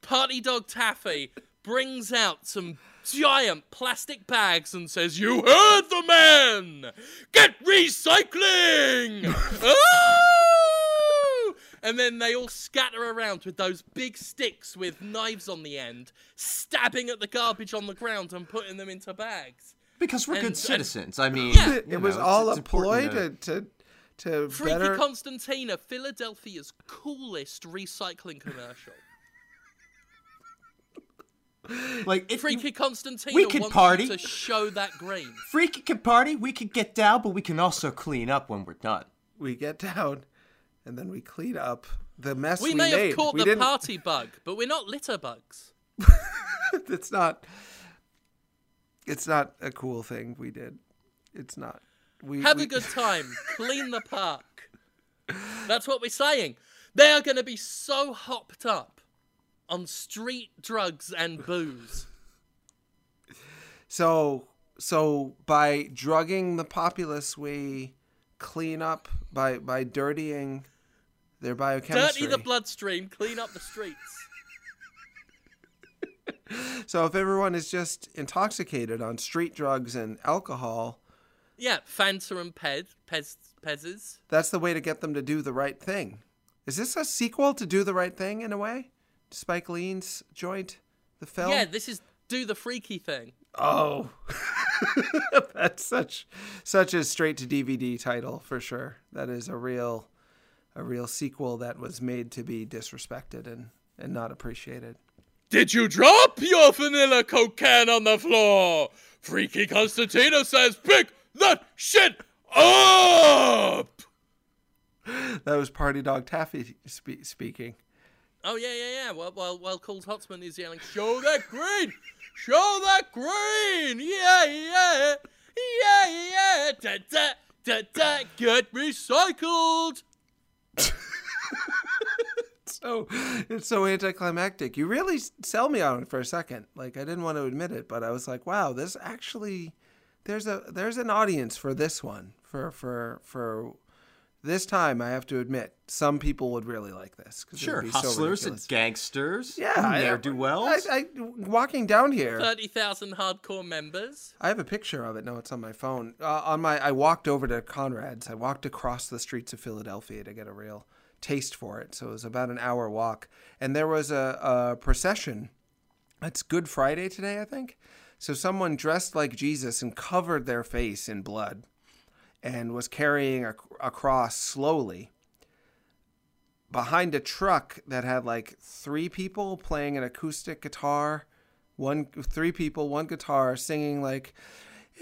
Party Dog Taffy brings out some giant plastic bags and says, You heard the man! Get recycling! [LAUGHS] Oh! And then they all scatter around with those big sticks with knives on the end, stabbing at the garbage on the ground and putting them into bags. Because we're and- good and- citizens. I mean, Yeah. It you was know, all it's- a ploy to to to Freaky better. Constantina, Philadelphia's coolest recycling commercial. [LAUGHS] like if Freaky Constantina We could wants party. you to show that green. Freaky can party, we can get down, but we can also clean up when we're done. we get down, and then we clean up the mess we, We may made. have caught we the didn't. party bug, but we're not litter bugs. [LAUGHS] It's not. It's not a cool thing we did. It's not. We Have we, a good time. [LAUGHS] Clean the park. That's what we're saying. They are going to be so hopped up on street drugs and booze. So so by drugging the populace, we clean up by by dirtying their biochemistry. Dirty the bloodstream, clean up the streets. So if everyone is just intoxicated on street drugs and alcohol, Yeah, Fanta and Pez, Pez, Pez's. that's the way to get them to do the right thing. Is this a sequel to Do the Right Thing in a way? Spike Lee's joint, the film. Yeah, this is do the freaky thing. Oh, [LAUGHS] that's such such a straight to DVD title for sure. That is a real a real sequel that was made to be disrespected and and not appreciated. Did you drop your vanilla coke can on the floor? Freaky Constantino says, pick that shit up! That was Party Dog Taffy spe- speaking. Oh, yeah, yeah, yeah. Well, well, well, Coles Hotzman is yelling, show that green! Show that green! Yeah, yeah! Yeah, yeah! Da, da, da, da, get recycled! [LAUGHS] so it's so anticlimactic. You really sell me on it for a second. Like I didn't want to admit it, but I was like, wow, this actually there's a there's an audience for this one. For for for this time, I have to admit, some people would really like this. 'cause it Sure, be so hustlers and gangsters. yeah, I- ne'er do wells. I, I walking down here. 30,000 hardcore members. I have a picture of it. No, it's on my phone. Uh, on my, I walked over to Conrad's. I walked across the streets of Philadelphia to get a real taste for it. So it was about an hour walk, and there was a, a procession. It's Good Friday today, I think. So someone dressed like Jesus and covered their face in blood, and was carrying a, a cross slowly behind a truck that had like three people playing an acoustic guitar one three people one guitar singing like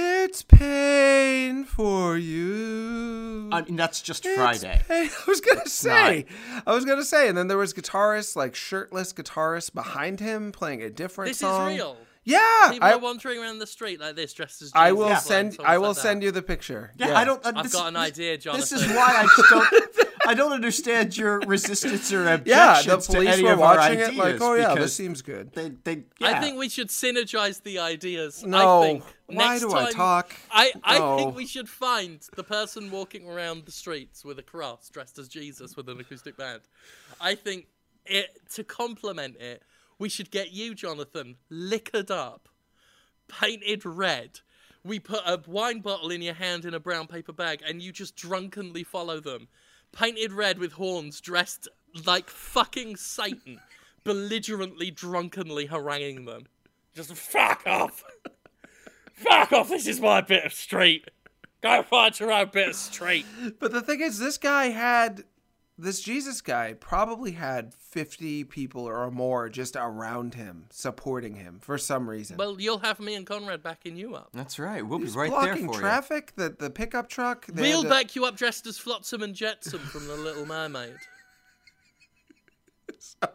it's pain for you I mean, that's just It's Friday. pain." [LAUGHS] i was gonna say i was gonna say and then there was guitarists like shirtless guitarists behind him playing a different This song is real. yeah People I, are wandering around the street like this, dressed as Jesus. I will playing send i will that. send you the picture Yeah, I don't. Uh, I've this, got an idea, John. This is why I just don't. [LAUGHS] I don't understand your resistance or yeah objections the to police any were of our watching ideas it like oh yeah this seems good They, they, I think we should synergize the ideas. No. I think Why next do I talk? I, I No. think we should find the person walking around the streets with a cross dressed as Jesus with an acoustic band. I think it to complement it, we should get you, Jonathan, liquored up, painted red. We put a wine bottle in your hand in a brown paper bag, and you just drunkenly follow them. Painted red with horns, dressed like fucking Satan, [LAUGHS] belligerently, drunkenly haranguing them. Just fuck off! fuck off! This is my bit of street. Go find your own bit of street. But the thing is, this guy had this Jesus guy probably had fifty people or more just around him, supporting him for some reason. Well, you'll have me and Conrad backing you up. That's right. We'll be He's right there blocking for traffic. The the pickup truck. they We'll had to- back you up dressed as Flotsam and Jetsam from The Little Mermaid. [LAUGHS]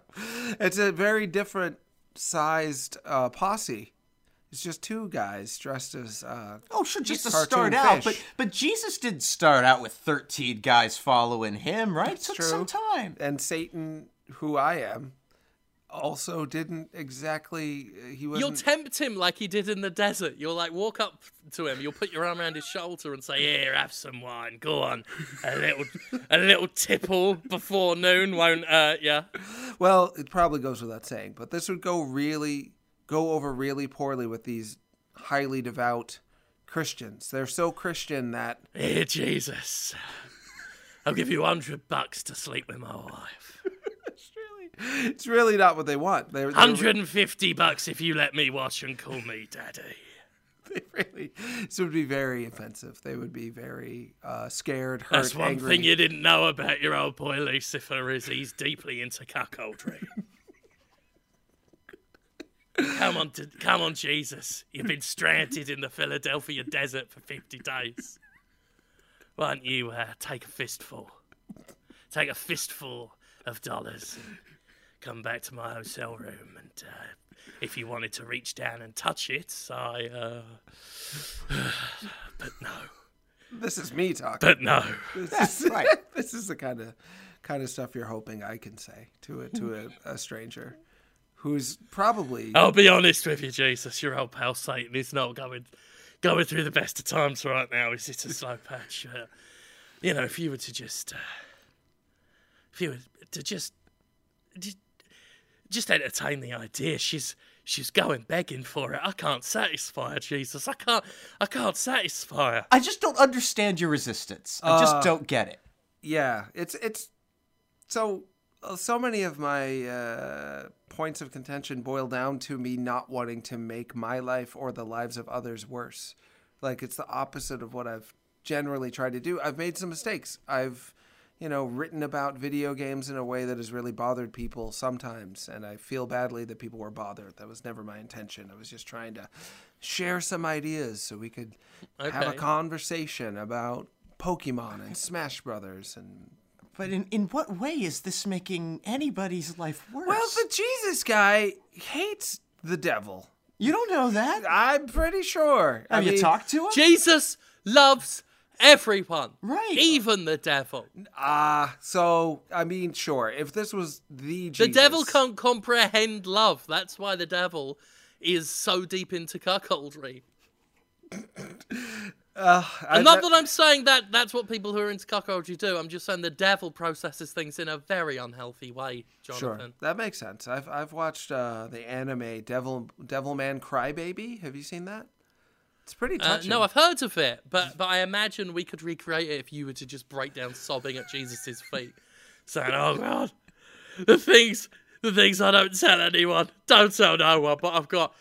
It's a very different sized uh, posse. It's just two guys dressed as. Uh. Oh, sure. Just to Cartoon start out, but but Jesus didn't start out with thirteen guys following him, right? It took true. some time. and Satan, who I am, also didn't exactly. He was You'll tempt him like he did in the desert. You'll like walk up to him. You'll put your arm around his shoulder and say, "Here, have some wine. Go on, a little, a little tipple before noon won't hurt ya." Well, it probably goes without saying, but this would go really go over really poorly with these highly devout Christians. They're so Christian that Here, Jesus, I'll give you a hundred bucks to sleep with my wife. it's really not what they want. They're, they're Hundred and fifty bucks if you let me watch and call me daddy. [LAUGHS] they really this would be very offensive. They would be very uh, scared, hurt, That's one angry. thing you didn't know about your old boy Lucifer is he's deeply into cuckoldry. [LAUGHS] come on, t- come on, Jesus! You've been stranded in the Philadelphia desert for fifty days. Why don't you uh, take a fistful? Take a fistful of dollars. And come back to my hotel room, and uh, if you wanted to reach down and touch it, I. Uh... [SIGHS] but no, This is me talking. but no. This is, right. [LAUGHS] this is the kind of kind of stuff you're hoping I can say to a to a, a stranger who's probably I'll be honest with you, Jesus. Your old pal Satan is not going going through the best of times right now. Is it a [LAUGHS] slow patch? Uh, you know, if you were to just, uh, if you were to just, just, just entertain the idea, she's she's going begging for it. I can't satisfy her, Jesus. I can't, I can't satisfy her. I just don't understand your resistance. I just don't get it. yeah. It's it's so uh, so many of my uh, points of contention boil down to me not wanting to make my life or the lives of others worse. Like it's the opposite of what I've generally tried to do. I've made some mistakes. I've you know written about video games in a way that has really bothered people sometimes and I feel badly that people were bothered. That was never my intention. I was just trying to share some ideas so we could have a conversation about Pokemon and Smash Brothers and But in, in what way is this making anybody's life worse? Well, the Jesus guy hates the devil. you don't know that. I'm pretty sure. I Have you mean, talked to him? Jesus loves Everyone. Right. Even the devil. Ah, so I mean, sure. If this was the Jesus, The devil can't comprehend love. That's why the devil is so deep into cuckoldry. [LAUGHS] I- And not that I'm saying that that's what people who are into cuckoldry do. I'm just saying the devil processes things in a very unhealthy way, Jonathan. Sure, that makes sense. I've I've watched uh, the anime Devil Devilman Crybaby. Have you seen that? It's pretty Uh, touching. no, I've heard of it, but but I imagine we could recreate it if you were to just break down sobbing at Jesus' feet, saying, "Oh God, the things, the things I don't tell anyone, don't tell no one, but I've got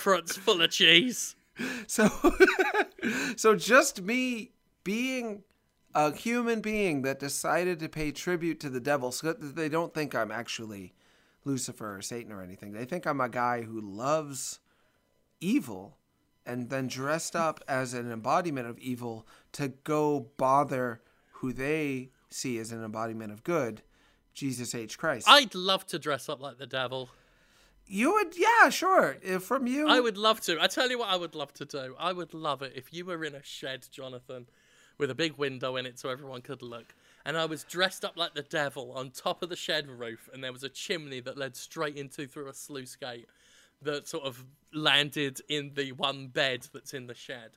fronts full of cheese." [LAUGHS] So, [LAUGHS] so just me being a human being that decided to pay tribute to the devil, so that they don't think I'm actually Lucifer or Satan or anything. They think I'm a guy who loves evil and then dressed up as an embodiment of evil to go bother who they see as an embodiment of good, Jesus H. Christ. I'd love to dress up like the devil. You would, yeah, sure. If from you, I would love to. I tell you what, I would love to do. I would love it if you were in a shed, Jonathan, with a big window in it so everyone could look. And I was dressed up like the devil on top of the shed roof, and there was a chimney that led straight into through a sluice gate that sort of landed in the one bed that's in the shed.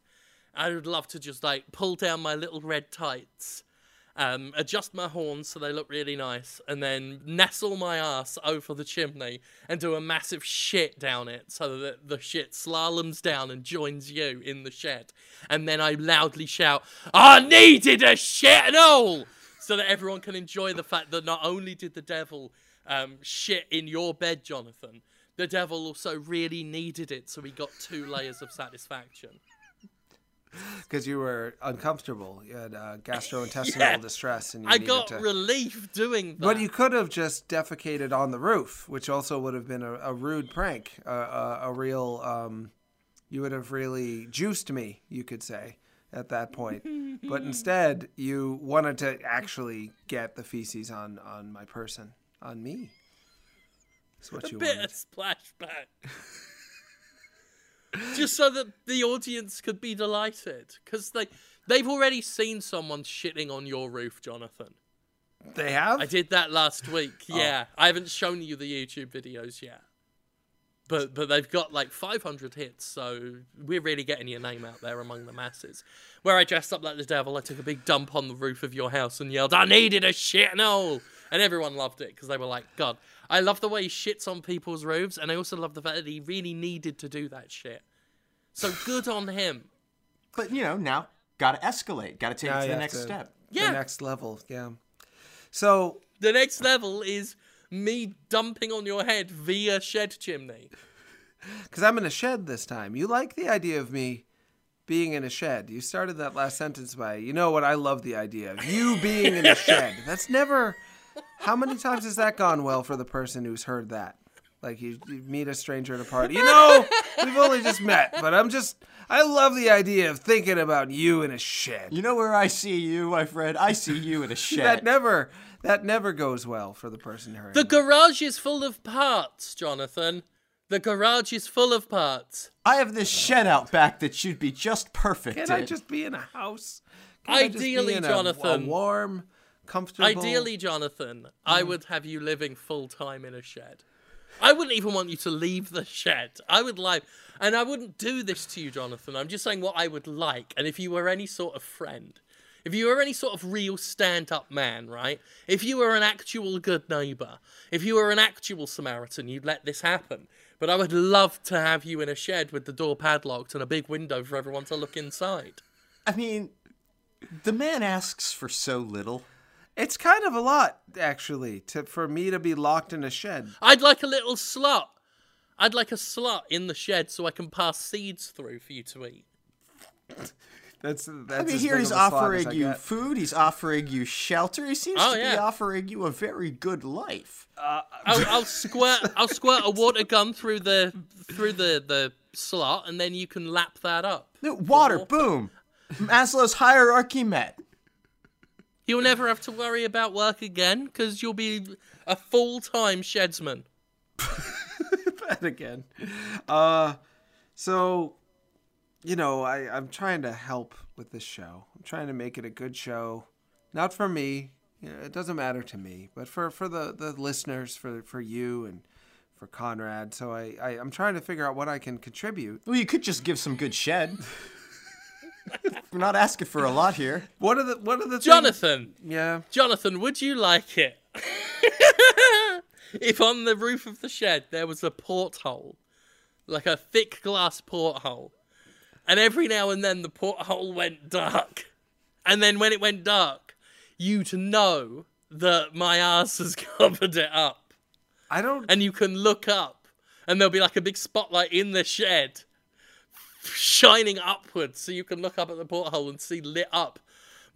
I would love to just like pull down my little red tights, um, adjust my horns so they look really nice, and then nestle my ass over the chimney and do a massive shit down it so that the shit slaloms down and joins you in the shed. And then I loudly shout, I needed a shit and all! So that everyone can enjoy the fact that not only did the devil um, shit in your bed, Jonathan, the devil also really needed it, so he got two layers of satisfaction. [LAUGHS] because you were uncomfortable, you had uh, gastrointestinal Yeah. distress, and you I got to. relief doing that. But you could have just defecated on the roof, which also would have been a, a rude prank, a, a, a real. Um, you would have really juiced me, you could say, at that point. but [LAUGHS] instead, you wanted to actually get the feces on on my person, on me. That's what you bit wanted. of splashback. [LAUGHS] Just so that the audience could be delighted. Because they, they've already seen someone shitting on your roof, Jonathan. They have. I did that last week. Oh. Yeah. I haven't shown you the YouTube videos yet. But but they've got like 500 hits, so we're really getting your name out there among the masses. Where I dressed up like the devil, I took a big dump on the roof of your house and yelled, "I needed a shit no!" And everyone loved it because they were like, "God, I love the way he shits on people's roofs, and I also love the fact that he really needed to do that shit." So good on him. But you know, now gotta escalate, gotta take Now it to the next to- step. Yeah. The next level, yeah. So The next level is me dumping on your head via shed chimney. Because I'm in a shed this time. You like the idea of me being in a shed. You started that last sentence by, you know what, I love the idea of you being in a [LAUGHS] shed. That's never. How many times has that gone well for the person who's heard that? Like you, you meet a stranger at a party. You know, [LAUGHS] we've only just met, but I'm just. I love the idea of thinking about you in a shed. You know where I see you, my friend? I see you in a [LAUGHS] shed. that never. That never goes well for the person hearing. The garage is full of parts, Jonathan. The garage is full of parts. I have this shed out back that should be just perfect. Can I just be in a house? Can I just be Ideally, in a- Jonathan. a warm, comfortable. Ideally, Jonathan, I mm. would have you living full time in a shed. I wouldn't even want you to leave the shed. I would like, and I wouldn't do this to you, Jonathan. I'm just saying what I would like. And if you were any sort of friend, if you were any sort of real stand up man, right? If you were an actual good neighbor, if you were an actual Samaritan, you'd let this happen. But I would love to have you in a shed with the door padlocked and a big window for everyone to look inside. I mean, the man asks for so little. It's kind of a lot, actually, to for me to be locked in a shed. I'd like a little slot. I'd like a slot in the shed so I can pass seeds through for you to eat. [LAUGHS] That's that's. I mean, here he's of a slot as offering you food, he's offering you shelter, he seems Oh, to be offering you a very good life. I'll, I'll squirt. I'll squirt a water gun through the through the the slot, and then you can lap that up. No, water, boom. Maslow's hierarchy met. You'll never have to worry about work again because you'll be a full time shedsman. [LAUGHS] that again. Uh, so you know, I, I'm trying to help with this show. I'm trying to make it a good show, not for me. You know, it doesn't matter to me, but for, for the, the listeners, for for you and for Conrad. So I, I I'm trying to figure out what I can contribute. Well, you could just give some good shed. We're not asking for a lot here. What are the what are the things- Jonathan, Yeah. Jonathan, would you like it [LAUGHS] if on the roof of the shed there was a porthole, like a thick glass porthole, and every now and then the porthole went dark, and then when it went dark, you'd know that my ass has [LAUGHS] covered it up, I don't. and you can look up, and there'll be like a big spotlight in the shed. Shining upwards, so you can look up at the porthole and see lit up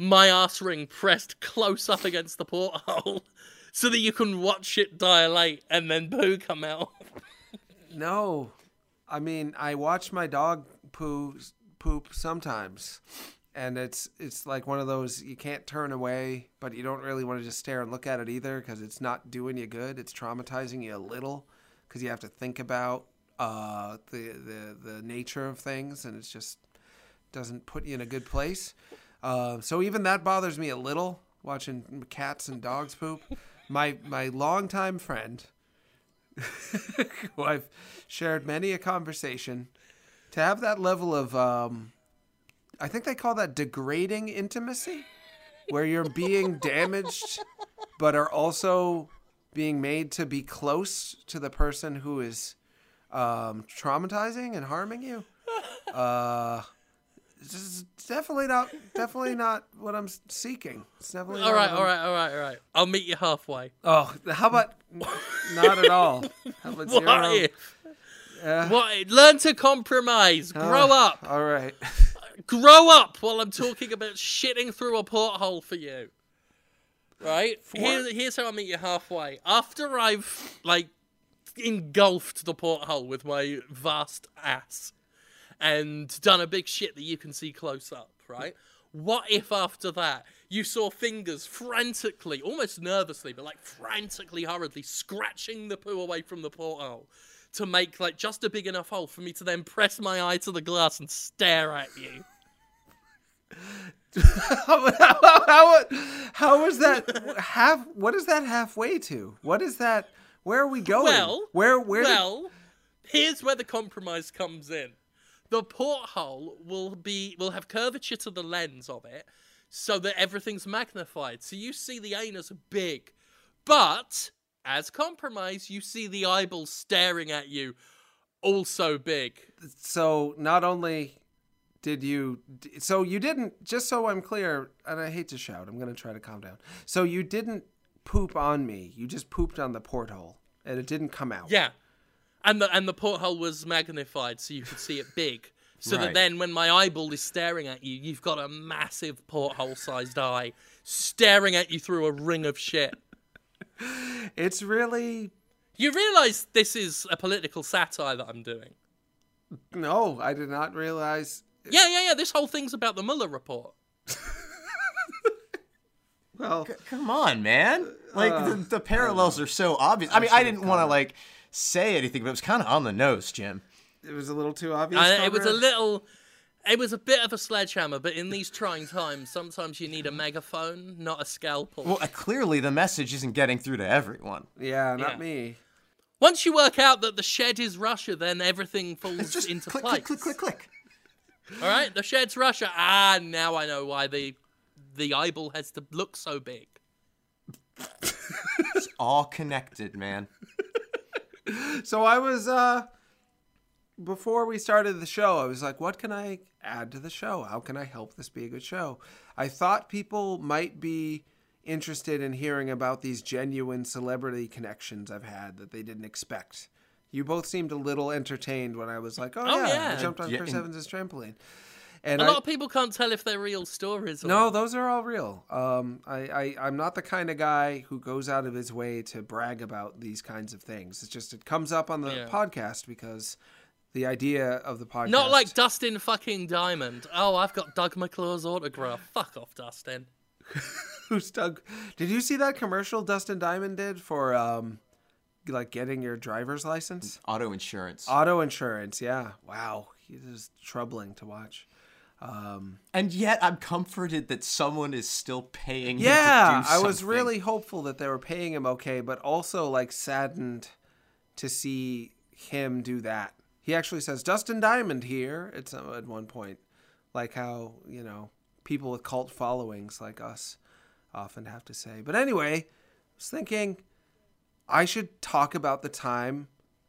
my ass ring pressed close up against the porthole [LAUGHS] so that you can watch it dilate and then poo come out. [LAUGHS] No, I mean I watch my dog poo poop sometimes, and it's it's like one of those you can't turn away, but you don't really want to just stare and look at it either because it's not doing you good. It's traumatizing you a little because you have to think about uh, the the the nature of things, and it's just doesn't put you in a good place. Uh, so even that bothers me a little watching cats and dogs poop. My my longtime friend [LAUGHS] who I've shared many a conversation, to have that level of, um, I think they call that degrading intimacy, where you're being [LAUGHS] damaged, but are also being made to be close to the person who is um, traumatizing and harming you. Uh, this is definitely not, definitely not what I'm seeking. It's definitely all right, what all right, all right, all right. I'll meet you halfway. Oh, how about [LAUGHS] not at all? How about What zero? if? Yeah. What? Learn to compromise. Grow Uh, up. All right. [LAUGHS] Grow up while I'm talking about shitting through a porthole for you. Right? Here, here's how I meet you halfway. After I've, like, engulfed the porthole with my vast ass and done a big shit that you can see close up, right? What if after that you saw fingers frantically, almost nervously, but like frantically, hurriedly scratching the poo away from the porthole to make like just a big enough hole for me to then press my eye to the glass and stare at you? [LAUGHS] how, how, how, how is that half? What is that halfway to? What is that? Where are we going? Well, where where? did- well, here's where the compromise comes in. The porthole will be will have curvature to the lens of it, so that everything's magnified. So you see the anus big, but as compromise, you see the eyeball staring at you, also big. so not only did you, so you didn't. Just so I'm clear, and I hate to shout, I'm gonna try to calm down. So you didn't poop on me. You just pooped on the porthole, and it didn't come out. Yeah. And the and the porthole was magnified so you could see it big. [LAUGHS] So that then when my eyeball is staring at you, you've got a massive porthole sized eye staring at you through a ring of shit. [LAUGHS] It's really You realise this is a political satire that I'm doing. no. I did not realize. Yeah, yeah, yeah. This whole thing's about the Mueller report. [LAUGHS] Well, Come on, man. Like the, the uh, parallels are so obvious. I mean, I didn't want to like say anything, but it was kind of on the nose, Jim. it was a little too obvious. And it was a little. It was a bit of a sledgehammer, but in these trying times, sometimes you need a megaphone, not a scalpel. Well, uh, clearly the message isn't getting through to everyone. Yeah, not Yeah. me. Once you work out that the shed is Russia, then everything falls It's just into click, place. click, click, click, click. All right, the shed's Russia. Ah, now I know why the the eyeball has to look so big. It's all connected, man. [LAUGHS] So I was uh before we started the show, I was like, what can I add to the show? How can I help this be a good show? I thought people might be interested in hearing about these genuine celebrity connections I've had that they didn't expect. You both seemed a little entertained when I was like, "Oh, Oh, yeah, yeah. I jumped on Yeah, Chris and- Evans' trampoline." And A I, lot of people can't tell if they're real stories. Or no, those are all real. Um, I, I, I'm not the kind of guy who goes out of his way to brag about these kinds of things. It's just it comes up on the Yeah. podcast because the idea of the podcast. Not like Dustin fucking Diamond. Oh, I've got Doug McClure's autograph. Fuck off, Dustin. [LAUGHS] who's Doug. Did you see that commercial Dustin Diamond did for um, like getting your driver's license? Auto insurance. Auto insurance. Yeah. Wow. it is troubling to watch. And yet, I'm comforted that someone is still paying him Yeah, to do I was really hopeful that they were paying him okay, but also like saddened to see him do that. He actually says Dustin Diamond here. It's uh, at one point, like how you know people with cult followings like us often have to say. But anyway, I was thinking I should talk about the time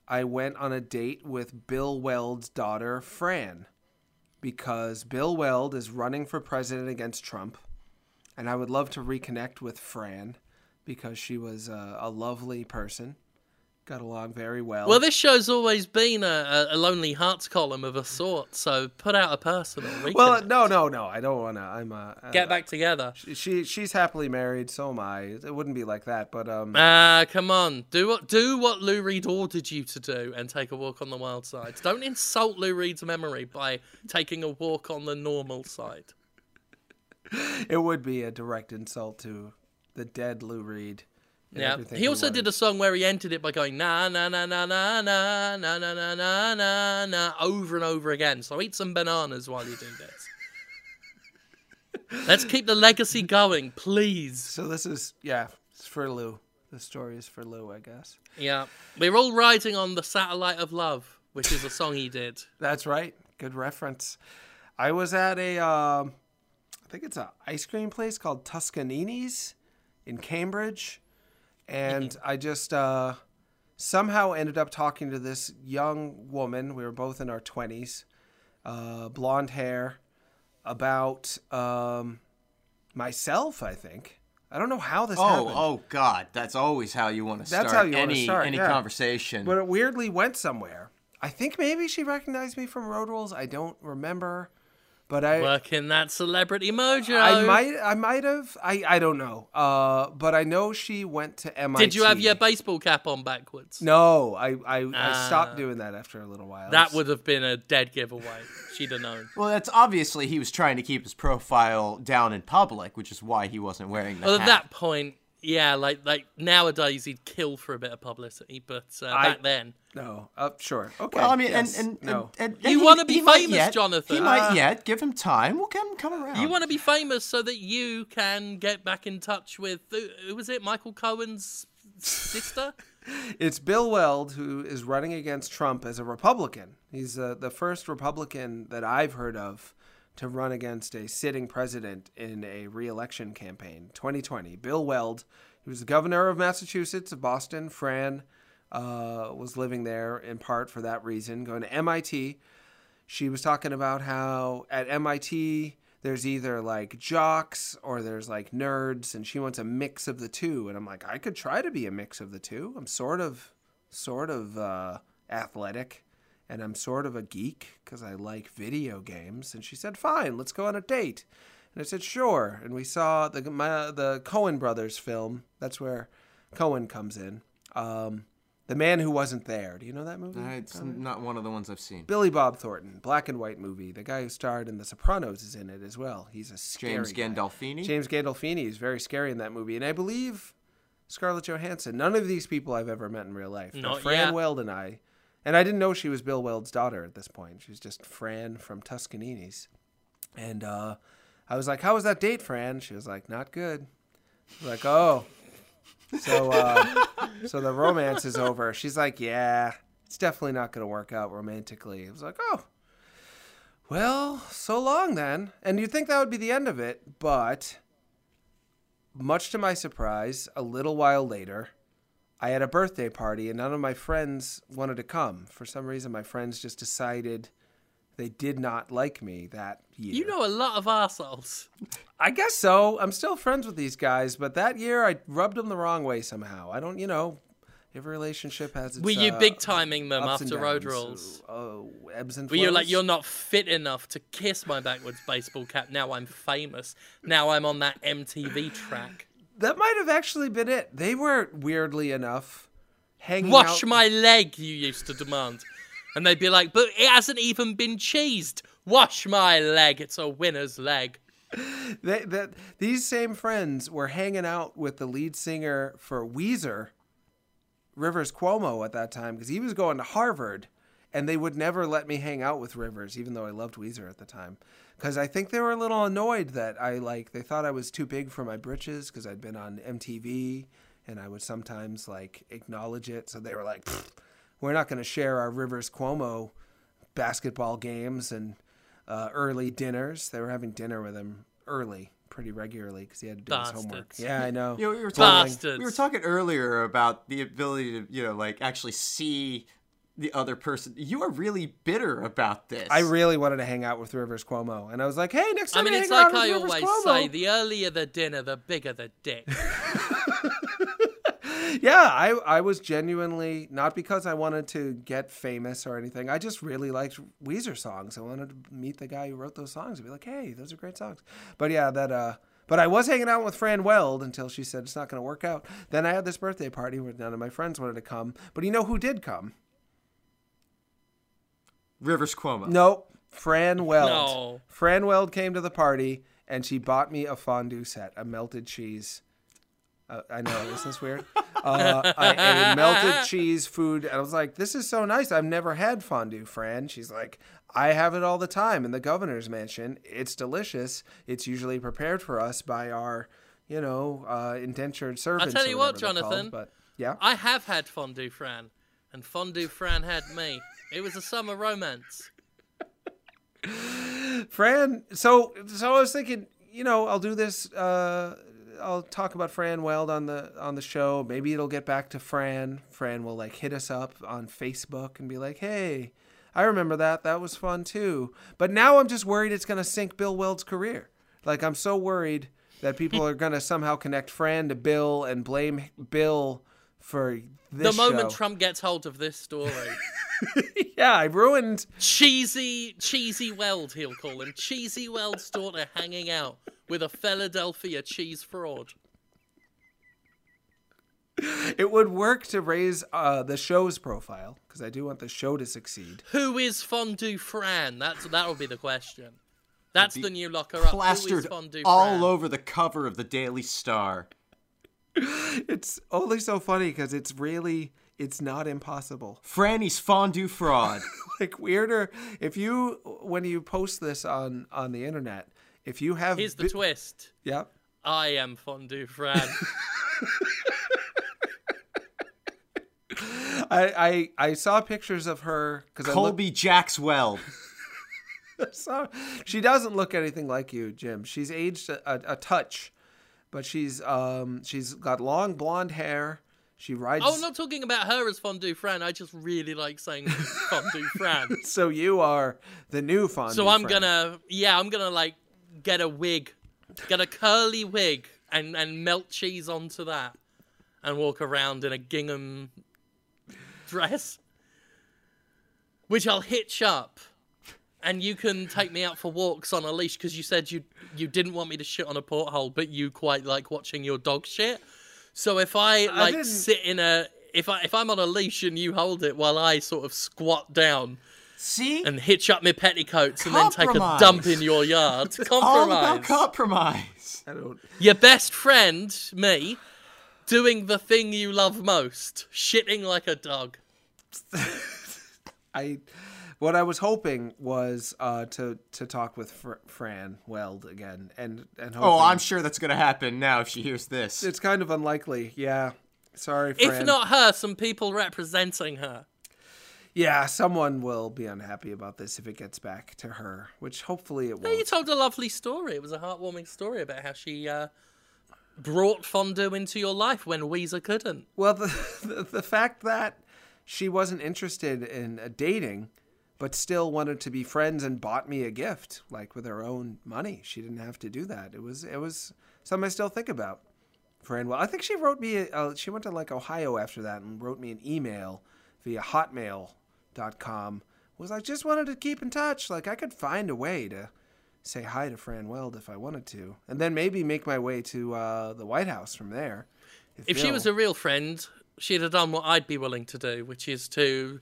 I went on a date with Bill Weld's daughter Fran because Bill Weld is running for president against Trump and I would love to reconnect with Fran because she was a, a lovely person, got along very well. Well, this show's always been a, a, lonely hearts column of a sort, so put out a personal. well, no, no, no, I don't want to. I'm uh, Get uh, back together. She she's happily married, so am I. It wouldn't be like that, but um, Ah, come on. Do what do what Lou Reed ordered you to do and take a walk on the wild side. Don't insult Lou Reed's memory by taking a walk on the normal side. it would be a direct insult to the dead Lou Reed. Yeah. He also did a song where he ended it by going na na na na na na na na na na na na over and over again. So eat some bananas while you do this. Let's keep the legacy going, please. So this is yeah, it's for Lou. The story is for Lou, I guess. Yeah. We're all riding on the satellite of love, which is a song he did. That's right. Good reference. I was at a, um, I think it's a ice cream place called Toscanini's in Cambridge, and I just uh, somehow ended up talking to this young woman. We were both in our twenties, uh, blonde hair, about um, myself. I think I don't know how this Oh, happened. oh God! That's always how you want to start That's how you any start, any yeah. conversation. But it weirdly went somewhere. I think maybe she recognized me from Road Rules. I don't remember, but I Working that celebrity mojo. I might I might have I I don't know. Uh, but I know she went to MIT. Did you have your baseball cap on backwards? No, I I, I stopped Ah. doing that after a little while. That would have been a dead giveaway. She'd have known. well, that's obviously he was trying to keep his profile down in public, which is why he wasn't wearing the Well, at that point, yeah, like like nowadays he'd kill for a bit of publicity, but uh, I- back then, no. Uh, sure. Okay. Well, I mean, yes, and, and, no. and, and You wanna be famous, yet- Jonathan. He might Uh, yet give him time. We'll come come around. you want to be famous so that you can get back in touch with who, who was it? Michael Cohen's sister. [LAUGHS] It's Bill Weld who is running against Trump as a Republican. He's uh, the first Republican that I've heard of to run against a sitting president in a re-election campaign. 2020. Bill Weld, he was the governor of Massachusetts, of Boston. Fran uh, was living there in part for that reason, going to MIT. She was talking about how at MIT there's either like jocks or there's like nerds, and she wants a mix of the two. And I'm like, I could try to be a mix of the two. I'm sort of, sort of uh, athletic, and I'm sort of a geek because I like video games. And she said, fine, let's go on a date. And I said, sure. And we saw the my, the Coen brothers film. That's where Cohen comes in. Um, the man who wasn't there. Do you know that movie? Uh, it's not one of the ones I've seen. Billy Bob Thornton, black and white movie. The guy who starred in The Sopranos is in it as well. He's a scary James guy. Gandolfini. James Gandolfini is very scary in that movie, and I believe Scarlett Johansson. None of these people I've ever met in real life. But Not Fran yet. Weld and I, and I didn't know she was Bill Weld's daughter at this point. She was just Fran from Toscanini's, and uh, I was like, "How was that date, Fran?" She was like, "Not good." I was like, "Oh." So, uh, [LAUGHS] so the romance is over. She's like, "Yeah, it's definitely not going to work out romantically." I was like, "Oh, well, so long then." And you'd think that would be the end of it, but much to my surprise, a little while later, I had a birthday party and none of my friends wanted to come. For some reason, my friends just decided they did not like me that year. You know a lot of assholes. I guess so. I'm still friends with these guys, but that year I rubbed them the wrong way somehow. I don't, you know, every relationship has its. Were you uh, big timing them after road rules? Oh, ebbs and Were you like, you're not fit enough to kiss my backwards baseball cap? Now I'm famous. Now I'm on that MTV track. That might have actually been it. They were weirdly enough hanging Wash out. my leg, you used to demand. And they'd be like, but it hasn't even been cheesed. Wash my leg. It's a winner's leg. They, that these same friends were hanging out with the lead singer for Weezer, Rivers Cuomo, at that time because he was going to Harvard, and they would never let me hang out with Rivers, even though I loved Weezer at the time, because I think they were a little annoyed that I like they thought I was too big for my britches because I'd been on MTV and I would sometimes like acknowledge it, so they were like, "We're not going to share our Rivers Cuomo basketball games and uh, early dinners." They were having dinner with him early. Pretty regularly because he had to do his homework. Yeah, I know. You know, we were talking. We were talking earlier about the ability to, you know, like actually see the other person. You are really bitter about this. I really wanted to hang out with Rivers Cuomo, and I was like, "Hey, next time I time mean, you it's hang like out with I Rivers always Cuomo." say: the earlier the dinner, the bigger the dick. [LAUGHS] [LAUGHS] Yeah, I I was genuinely not because I wanted to get famous or anything. I just really liked Weezer songs. I wanted to meet the guy who wrote those songs and be like, "Hey, those are great songs." But yeah, that uh but I was hanging out with Fran Weld until she said it's not going to work out. Then I had this birthday party where none of my friends wanted to come. But you know who did come? Rivers Cuomo. Nope, Fran Weld. No. Fran Weld came to the party and she bought me a fondue set, a melted cheese. Uh, I know, isn't this weird? [LAUGHS] Uh, a, a melted cheese food. And I was like, this is so nice. I've never had fondue, Fran. She's like, I have it all the time in the governor's mansion. It's delicious. It's usually prepared for us by our, you know, uh, indentured servants. I tell you what, whatever they're called, Jonathan. But yeah. I have had fondue Fran, and fondue Fran had me. It was a summer romance. Fran, so so I was thinking, you know, I'll do this. Uh, I'll talk about Fran Weld on the on the show. Maybe it'll get back to Fran. Fran will like hit us up on Facebook and be like, "Hey, I remember that. That was fun too." But now I'm just worried it's gonna sink Bill Weld's career. Like I'm so worried that people are gonna somehow connect Fran to Bill and blame Bill for The this moment show. Trump gets hold of this story, [LAUGHS] [LAUGHS] yeah, I ruined. cheesy, cheesy Weld, he'll call him. Cheesy Weld's daughter hanging out with a Philadelphia cheese fraud. It would work to raise uh, the show's profile because I do want the show to succeed. Who is Fondue Fran? That's that will be the question. That's the new locker up. Who is Plastered Fondue all Fran? over the cover of the Daily Star. [LAUGHS] It's only so funny because it's really it's not impossible. Franny's fondue fraud. [LAUGHS] Like weirder if you when you post this on on the internet, if you have Here's the bi- twist. yeah. I am Fondue Fran. [LAUGHS] I, I I saw pictures of her because I looked, Colby Jacks Weld. [LAUGHS] she doesn't look anything like you, Jim. She's aged a, a, a touch, but she's um she's got long blonde hair. She rides. oh, I'm not talking about her as Fondue Fran. I just really like saying [LAUGHS] Fondue Fran. [LAUGHS] So you are the new fondue. So I'm friend. gonna, yeah, I'm gonna like get a wig, get a curly wig, and and melt cheese onto that, and walk around in a gingham dress, which I'll hitch up, and you can take me out for walks on a leash because you said you you didn't want me to shit on a porthole, but you quite like watching your dog shit. So if I like didn't- sit in a if I if I'm on a leash and you hold it while I sort of squat down See? and hitch up my petticoats and then take a dump in your yard. [LAUGHS] all about Compromise. compromise. I don't. Your best friend, me, doing the thing you love most, shitting like a dog. [LAUGHS] I what I was hoping was uh, to to talk with Fr- Fran Weld again, and and Oh, I'm sure that's gonna happen now if she hears this. It's kind of unlikely. Yeah. Sorry, Fran. If not her, some people representing her. yeah, someone will be unhappy about this if it gets back to her, which hopefully it You won't. told a lovely story. It was a heartwarming story about how she uh, brought fondue into your life when Weezer couldn't. Well, [LAUGHS] the, the the fact that she wasn't interested in uh, dating, but still wanted to be friends and bought me a gift, like with her own money. She didn't have to do that. It was it was something I still think about. Fran, well, I think she wrote me. Uh, she went to like Ohio after that and wrote me an email via Hotmail.com. Was I just wanted to keep in touch. Like I could find a way to say hi to Fran Weld if I wanted to, and then maybe make my way to uh, the White House from there. If she Bill- was a real friend, she'd have done what I'd be willing to do, which is to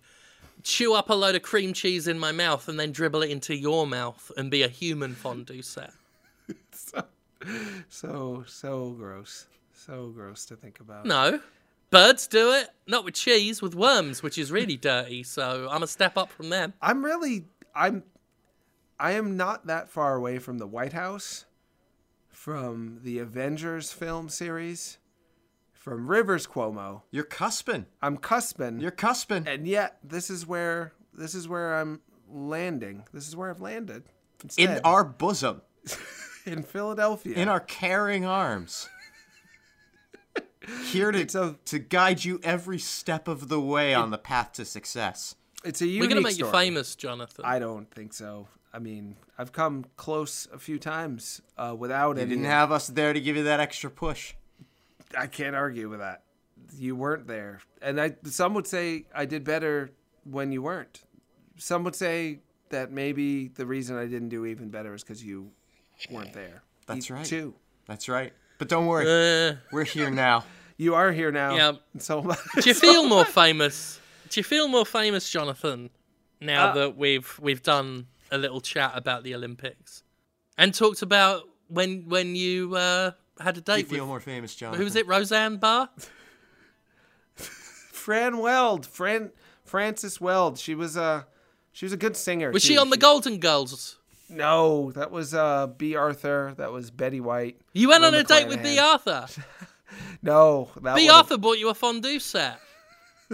chew up a load of cream cheese in my mouth and then dribble it into your mouth and be a human fondue set. [LAUGHS] so so gross so gross to think about No, Birds do it, not with cheese, with worms, which is really dirty. So I'm a step up from them. I'm really I'm I am not that far away from the White House, from the Avengers film series, from Rivers Cuomo. You're cusping. I'm cusping. You're cusping. and yet this is where this is where I'm landing. This is where I've landed. In our bosom, [LAUGHS] in Philadelphia. in our caring arms. Here to, a- to guide you every step of the way on the path to success. it's a unique We're gonna make you famous, Jonathan. I don't think so. I mean, I've come close a few times uh, without You any. didn't have us there to give you that extra push. I can't argue with that. You weren't there, and I. Some would say I did better when you weren't. Some would say that maybe the reason I didn't do even better is because you weren't there. That's You- right. Too. That's right. But don't worry, Uh, we're here now. You are here now. Yeah. So [LAUGHS] am do you feel more famous? Do you feel more famous, Jonathan, now Uh, that we've we've done a little chat about the Olympics and talked about when when you uh, had a Do you date feel more famous, John? who was it? Roseanne Barr. [LAUGHS] Fran Weld, Fran Frances Weld. She was a she was a good singer. Was too. she on the Golden Girls? No, that was uh Bea Arthur. That was Betty White. You went on Rose a date with Bea Arthur. [LAUGHS] No, that Bea would've- Arthur bought you a fondue set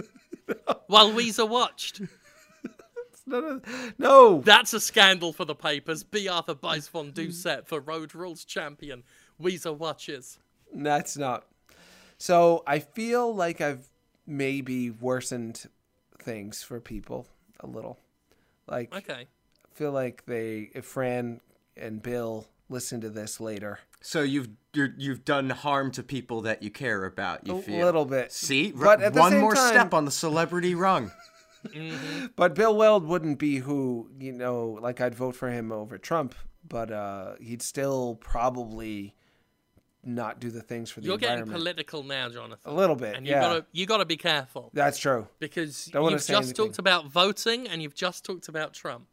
[LAUGHS] while Weezer watched. No, no. That's a scandal for the papers. Bea Arthur buys fondue set for Road Rules champion. Weezer watches. That's not. So I feel like I've maybe worsened things for people a little. Like Okay. I feel like they, if Fran and Bill listen to this later, So you've you're, you've done harm to people that you care about. You a feel a little bit. See, R- But at the one same more time- step on the celebrity rung. [LAUGHS] But Bill Weld wouldn't be who you know. Like I'd vote for him over Trump, but uh, he'd still probably not do the things for the You're getting environment. political now, Jonathan. a little bit, and you yeah. gotta you gotta be careful That's true. because Don't wanna you've say just anything. talked about voting and you've just talked about Trump,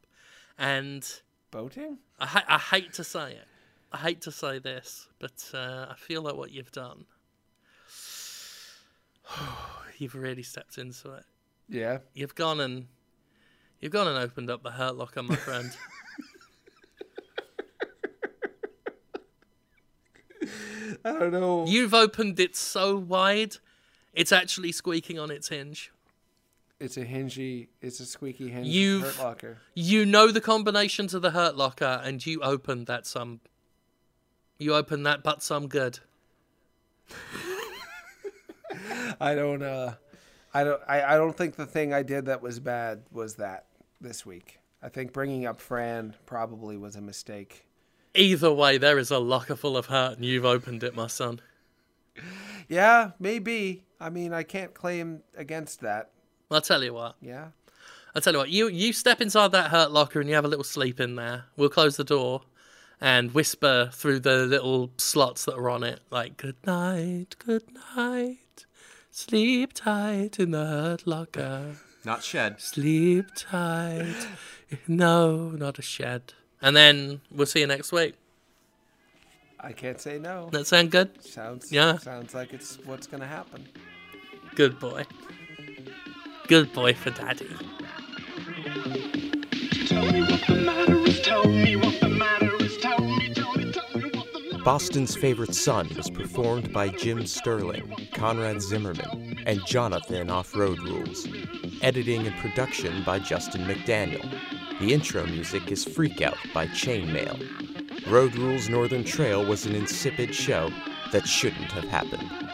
and Voting? I, ha- I hate to say it, I hate to say this, but uh, I feel like what you've done, [SIGHS] you've really stepped into it. Yeah. You've gone and you've gone and opened up the Hurt Locker, my friend. [LAUGHS] I don't know. You've opened it so wide, it's actually squeaking on its hinge. It's a hingy. It's a squeaky hinge. You've- Hurt locker. You know the combination to the Hurt Locker, and you opened that some. You opened that, but some good. [LAUGHS] I don't. uh I don't. I, I don't think the thing I did that was bad was that this week. I think bringing up Fran probably was a mistake. Either way, there is a locker full of hurt, and you've opened it, my son. Yeah, maybe. I mean, I can't claim against that. I'll tell you what. Yeah. I'll tell you what. You you step inside that Hurt Locker, and you have a little sleep in there. We'll close the door, and whisper through the little slots that are on it, like "Good night, good night, sleep tight in the Hurt Locker." Not shed. Sleep tight. No, not a shed. And then we'll see you next week. I can't say no. That sound good? Sounds. Yeah. Sounds like it's what's gonna happen. Good boy. Good boy for daddy. Tell me what the matter is. Tell me what the matter is. Tell me, Boston's Favorite Son was performed by Jim Sterling, Conrad Zimmerman, and Jonathan Off Road Rules. Editing and production by Justin McDaniel. The intro music is Freak Out by Chainmail. Road Rules Northern Trail was an insipid show that shouldn't have happened.